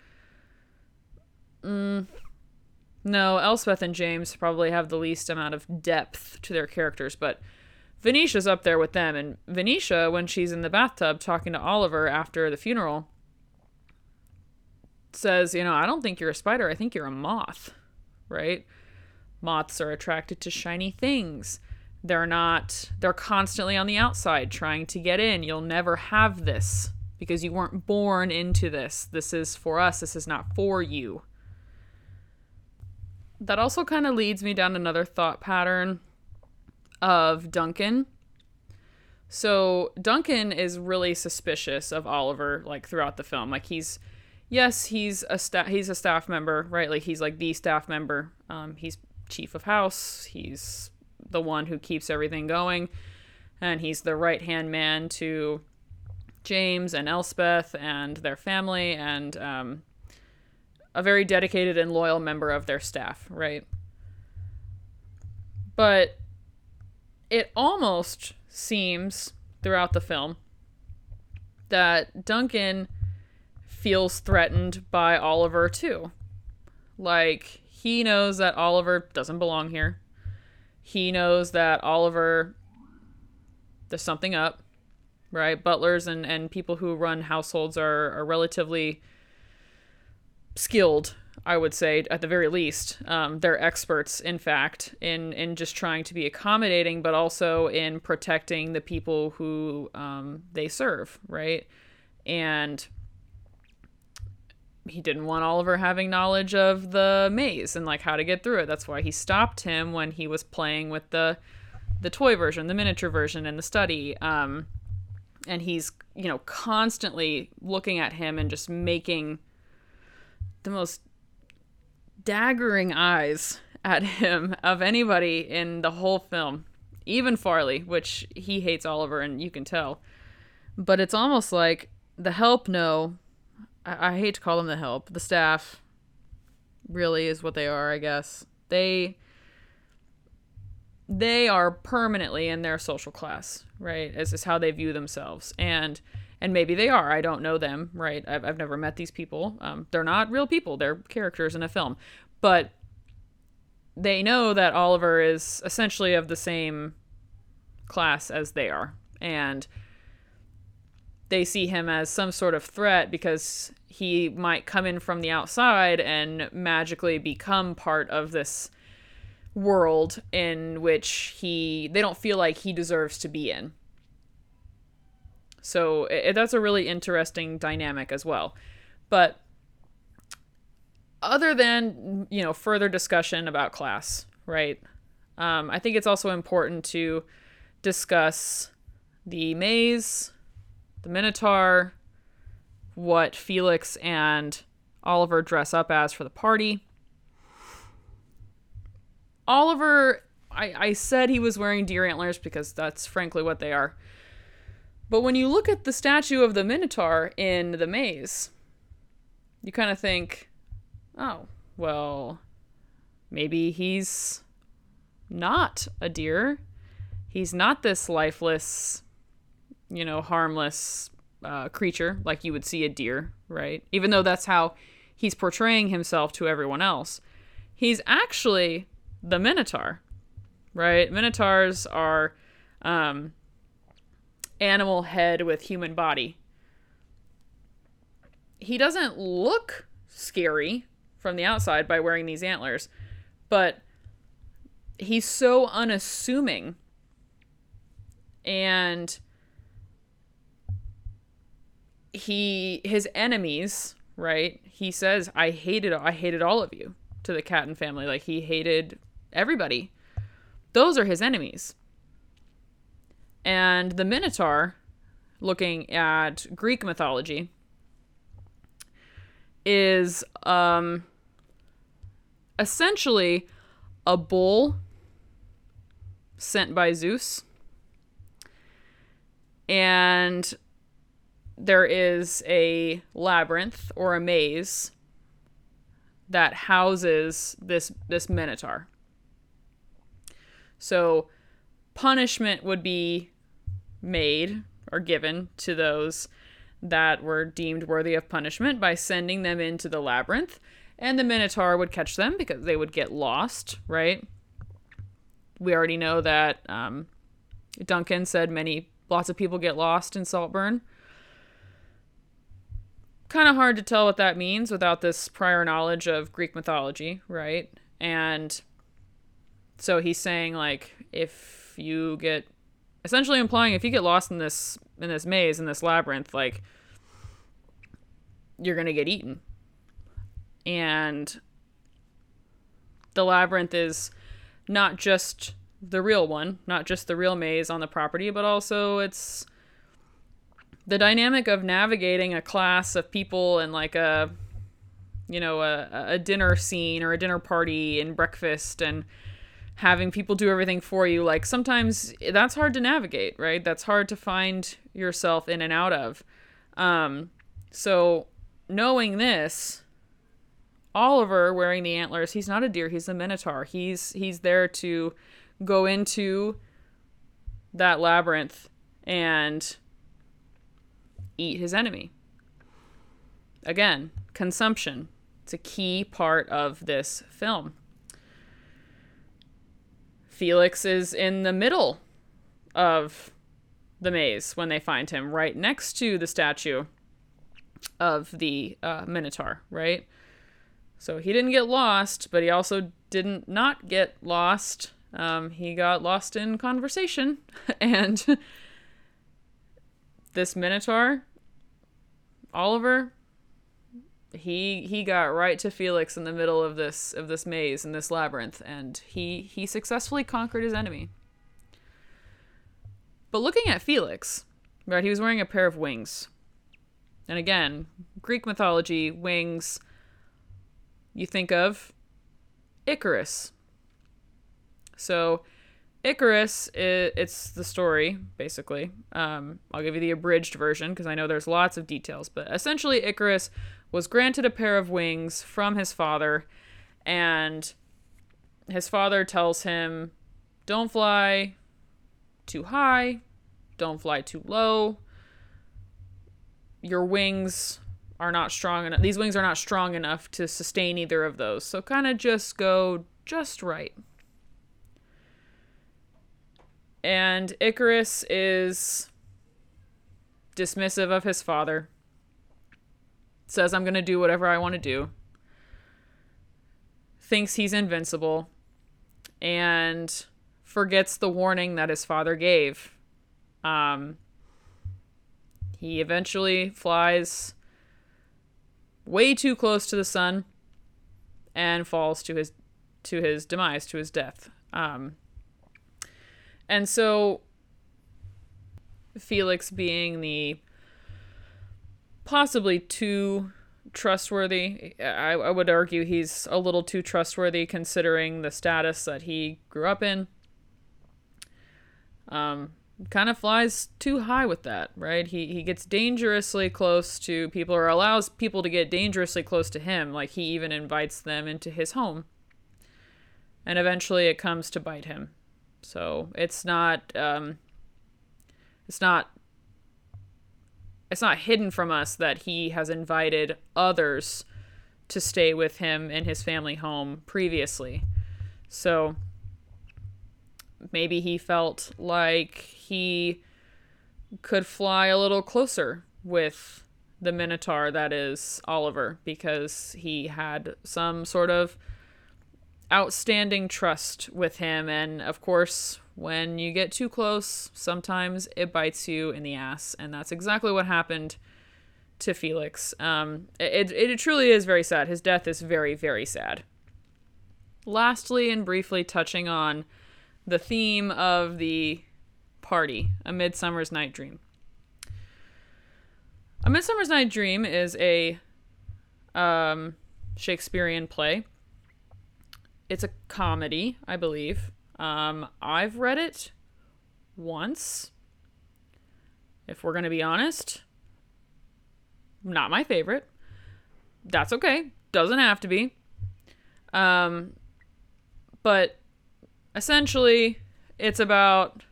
Mm, no, Elspeth and James probably have the least amount of depth to their characters, but Venetia's up there with them. And Venetia, when she's in the bathtub talking to Oliver after the funeral, says, you know, I don't think you're a spider. I think you're a moth, right? Moths are attracted to shiny things. They're not, they're constantly on the outside trying to get in. You'll never have this because you weren't born into this. This is for us, this is not for you. That also kind of leads me down another thought pattern of Duncan. So Duncan is really suspicious of Oliver like throughout the film. Like he's yes, he's a staff he's a staff member, right? Like he's like the staff member. Um, he's chief of house. He's the one who keeps everything going, and he's the right hand man to James and Elspeth and their family. And um, a very dedicated and loyal member of their staff, right? But it almost seems throughout the film that Duncan feels threatened by Oliver too. Like, he knows that Oliver doesn't belong here. He knows that Oliver, there's something up, right? Butlers and, and people who run households are, are relatively skilled I would say at the very least. Um, they're experts, in fact, in in just trying to be accommodating, but also in protecting the people who um, they serve, right? And he didn't want Oliver having knowledge of the maze and like how to get through it. That's why he stopped him when he was playing with the the toy version, the miniature version in the study. Um, and he's you know constantly looking at him and just making the most daggering eyes at him of anybody in the whole film, even Farleigh, which he hates Oliver, and you can tell. But it's almost like the help know. I, I hate to call them the help. The staff really is what they are, I guess. They they are permanently in their social class, right? This is how they view themselves. And and maybe they are. I don't know them, right? I've, I've never met these people. Um, they're not real people. They're characters in a film, but they know that Oliver is essentially of the same class as they are, and they see him as some sort of threat because he might come in from the outside and magically become part of this world in which he they don't feel like he deserves to be in so it, that's a really interesting dynamic as well. But other than, you know, further discussion about class, right? Um, I think it's also important to discuss the maze, the Minotaur, what Felix and Oliver dress up as for the party. Oliver, I, I said he was wearing deer antlers because that's frankly what they are. But when you look at the statue of the Minotaur in the maze, you kind of think, oh, well, maybe he's not a deer. He's not this lifeless, you know, harmless uh, creature like you would see a deer, right? Even though that's how he's portraying himself to everyone else. He's actually the Minotaur, right? Minotaurs are um, animal head with human body. He doesn't look scary from the outside by wearing these antlers, but he's so unassuming and he his enemies right? He says i hated i hated all of you to the Catton family. Like he hated everybody. Those are his enemies. And the Minotaur, looking at Greek mythology, is um, essentially a bull sent by Zeus. And there is a labyrinth or a maze that houses this this minotaur. So punishment would be made or given to those that were deemed worthy of punishment by sending them into the labyrinth, and the Minotaur would catch them because they would get lost, right? We already know that um, Duncan said many, lots of people get lost in Saltburn. Kind of hard to tell what that means without this prior knowledge of Greek mythology, right? And so he's saying, like, if you get essentially implying if you get lost in this in this maze in this labyrinth like you're going to get eaten and the labyrinth is not just the real one not just the real maze on the property but also it's the dynamic of navigating a class of people and like a you know a, a dinner scene or a dinner party and breakfast and having people do everything for you like sometimes that's hard to navigate right that's hard to find yourself in and out of um so knowing this Oliver wearing the antlers, he's not a deer, he's a minotaur. He's he's there to go into that labyrinth and eat his enemy. Again, consumption. It's a key part of this film. Felix is in the middle of the maze when they find him, right next to the statue of the uh, Minotaur, right? So he didn't get lost, but he also didn't not get lost. Um, he got lost in conversation, and this Minotaur, Oliver, he he got right to Felix in the middle of this of this maze in this labyrinth, and he he successfully conquered his enemy. But looking at Felix, right, he was wearing a pair of wings. And again, Greek mythology, wings, you think of Icarus. So, Icarus, it's the story, basically. Um, I'll give you the abridged version because I know there's lots of details. But essentially, Icarus was granted a pair of wings from his father, and his father tells him, Don't fly too high, don't fly too low. Your wings are not strong enough. These wings are not strong enough to sustain either of those. So kind of just go just right. And Icarus is dismissive of his father. Says, I'm going to do whatever I want to do. Thinks he's invincible. And forgets the warning that his father gave. Um, he eventually flies way too close to the sun and falls to his to his demise, to his death. Um, and so Felix being the possibly too trustworthy. I, I would argue he's a little too trustworthy considering the status that he grew up in. Um, kind of flies too high with that, right? He he gets dangerously close to people or allows people to get dangerously close to him, like he even invites them into his home. And eventually it comes to bite him. So it's not um, it's not it's not hidden from us that he has invited others to stay with him in his family home previously. So maybe he felt like he could fly a little closer with the Minotaur that is Oliver because he had some sort of outstanding trust with him. And of course, when you get too close, sometimes it bites you in the ass. And that's exactly what happened to Felix. Um, it, it, truly is very sad. His death is very, very sad. Lastly, and briefly touching on the theme of the party, A Midsummer's Night Dream. A Midsummer's Night Dream is a um, Shakespearean play it's a comedy, I believe. Um, I've read it once. If we're going to be honest, not my favorite. That's okay. Doesn't have to be. Um, but essentially, it's about,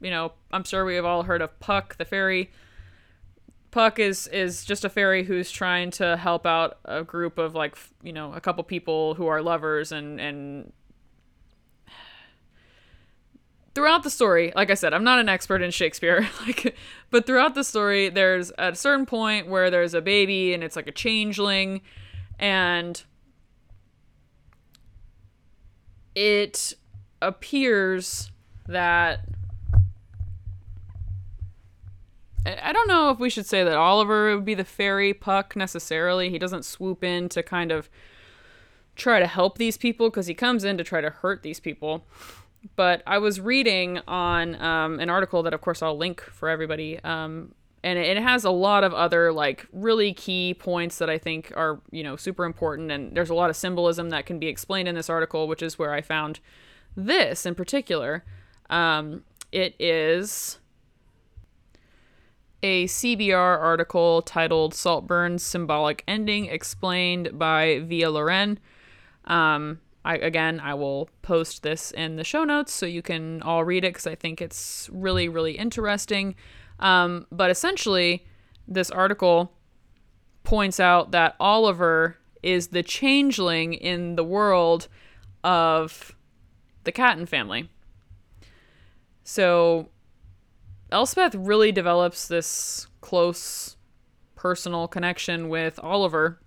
you know, I'm sure we have all heard of Puck the fairy. Puck is is just a fairy who's trying to help out a group of like you know a couple people who are lovers and and throughout the story like i said i'm not an expert in shakespeare like but throughout the story there's a certain point where there's a baby and it's like a changeling and it appears that I don't know if we should say that Oliver would be the fairy puck necessarily. He doesn't swoop in to kind of try to help these people because he comes in to try to hurt these people. But I was reading on um, an article that, of course, I'll link for everybody. Um, and it has a lot of other like really key points that I think are you know super important. And there's a lot of symbolism that can be explained in this article, which is where I found this in particular. Um, it is a CBR article titled Saltburn's Symbolic Ending Explained by Via Laurene. Um, I, again, I will post this in the show notes so you can all read it because I think it's really, really interesting. Um, but essentially, this article points out that Oliver is the changeling in the world of the Catton family. So Elspeth really develops this close personal connection with Oliver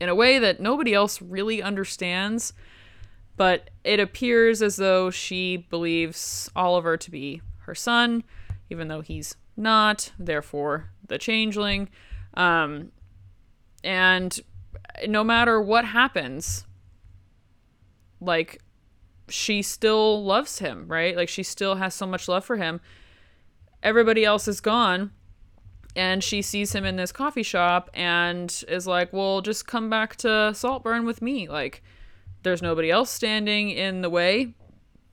in a way that nobody else really understands, but it appears as though she believes Oliver to be her son, even though he's not, therefore, the changeling. Um, and no matter what happens, like, she still loves him, right? Like, she still has so much love for him. Everybody else is gone. And she sees him in this coffee shop and is like, well, just come back to Saltburn with me. Like, there's nobody else standing in the way.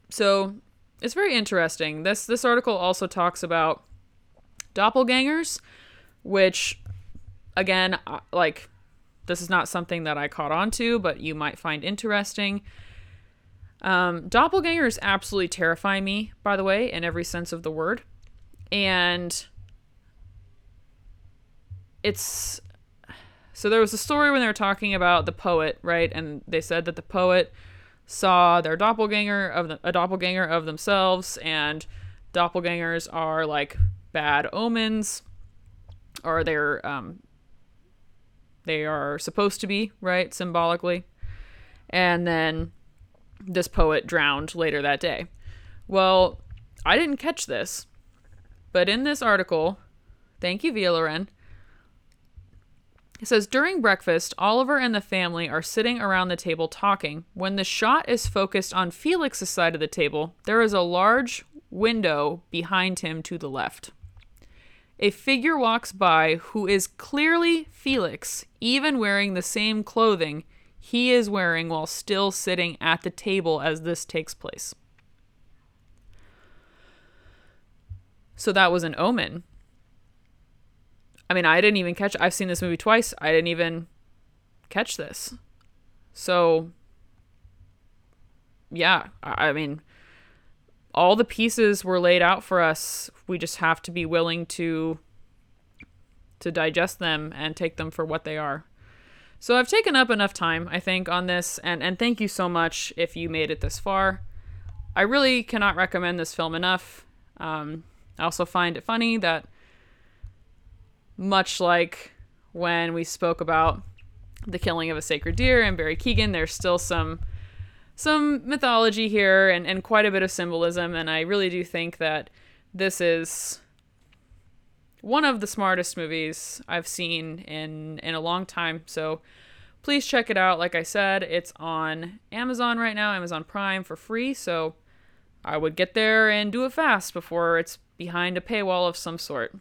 So it's very interesting. This this article also talks about doppelgangers, which again, like this is not something that I caught on to, but you might find interesting. Um, doppelgangers absolutely terrify me, by the way, in every sense of the word. And it's so there was a story when they were talking about the poet, right? And they said that the poet saw their doppelganger of the, a doppelganger of themselves, and doppelgangers are like bad omens, or they're um, they are supposed to be right symbolically. And then this poet drowned later that day. Well, I didn't catch this, but in this article, thank you, Via. It says during breakfast, Oliver and the family are sitting around the table talking. When the shot is focused on Felix's side of the table, there is a large window behind him to the left. A figure walks by who is clearly Felix, even wearing the same clothing he is wearing while still sitting at the table as this takes place. So that was an omen. I mean, I didn't even catch I've seen this movie twice. I didn't even catch this. So yeah, I mean, all the pieces were laid out for us. We just have to be willing to to digest them and take them for what they are. So I've taken up enough time, I think, on this, and, and thank you so much if you made it this far. I really cannot recommend this film enough. Um, I also find it funny that, much like when we spoke about the killing of a sacred deer and Barry Keoghan, there's still some some mythology here and, and quite a bit of symbolism, and I really do think that this is one of the smartest movies I've seen in in a long time. So please check it out. Like I said, it's on Amazon right now, Amazon Prime for free. So I would get there and do it fast before it's behind a paywall of some sort.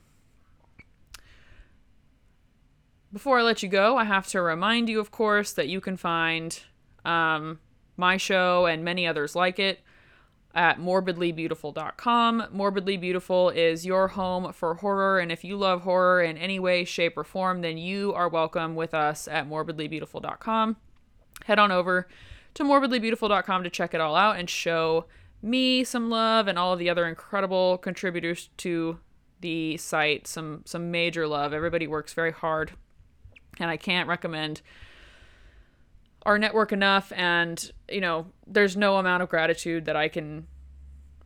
Before I let you go, I have to remind you, of course, that you can find um, my show and many others like it at morbidlybeautiful.com. Morbidly Beautiful is your home for horror, and if you love horror in any way, shape, or form, then you are welcome with us at morbidlybeautiful.com. Head on over to morbidlybeautiful.com to check it all out and show me some love and all of the other incredible contributors to the site. Some some major love. Everybody works very hard, and I can't recommend our network enough. And you know there's no amount of gratitude that i can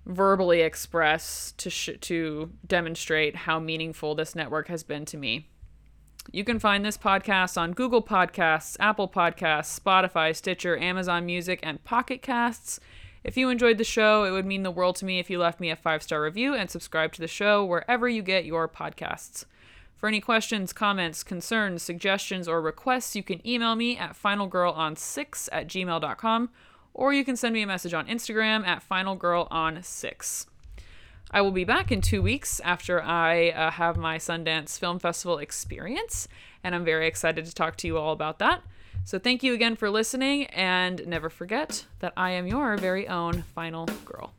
verbally express to sh- to demonstrate how meaningful this network has been to me. You can find this podcast on google podcasts apple podcasts spotify stitcher amazon music and pocket casts if you enjoyed the show it would mean the world to me if you left me a five star review and subscribe to the show wherever you get your podcasts for any questions, comments, concerns, suggestions, or requests, you can email me at finalgirlon6 at gmail.com or you can send me a message on Instagram at finalgirlon6. I will be back in two weeks after I uh, have my Sundance Film Festival experience, and I'm very excited to talk to you all about that. So, thank you again for listening, and never forget that I am your very own final girl.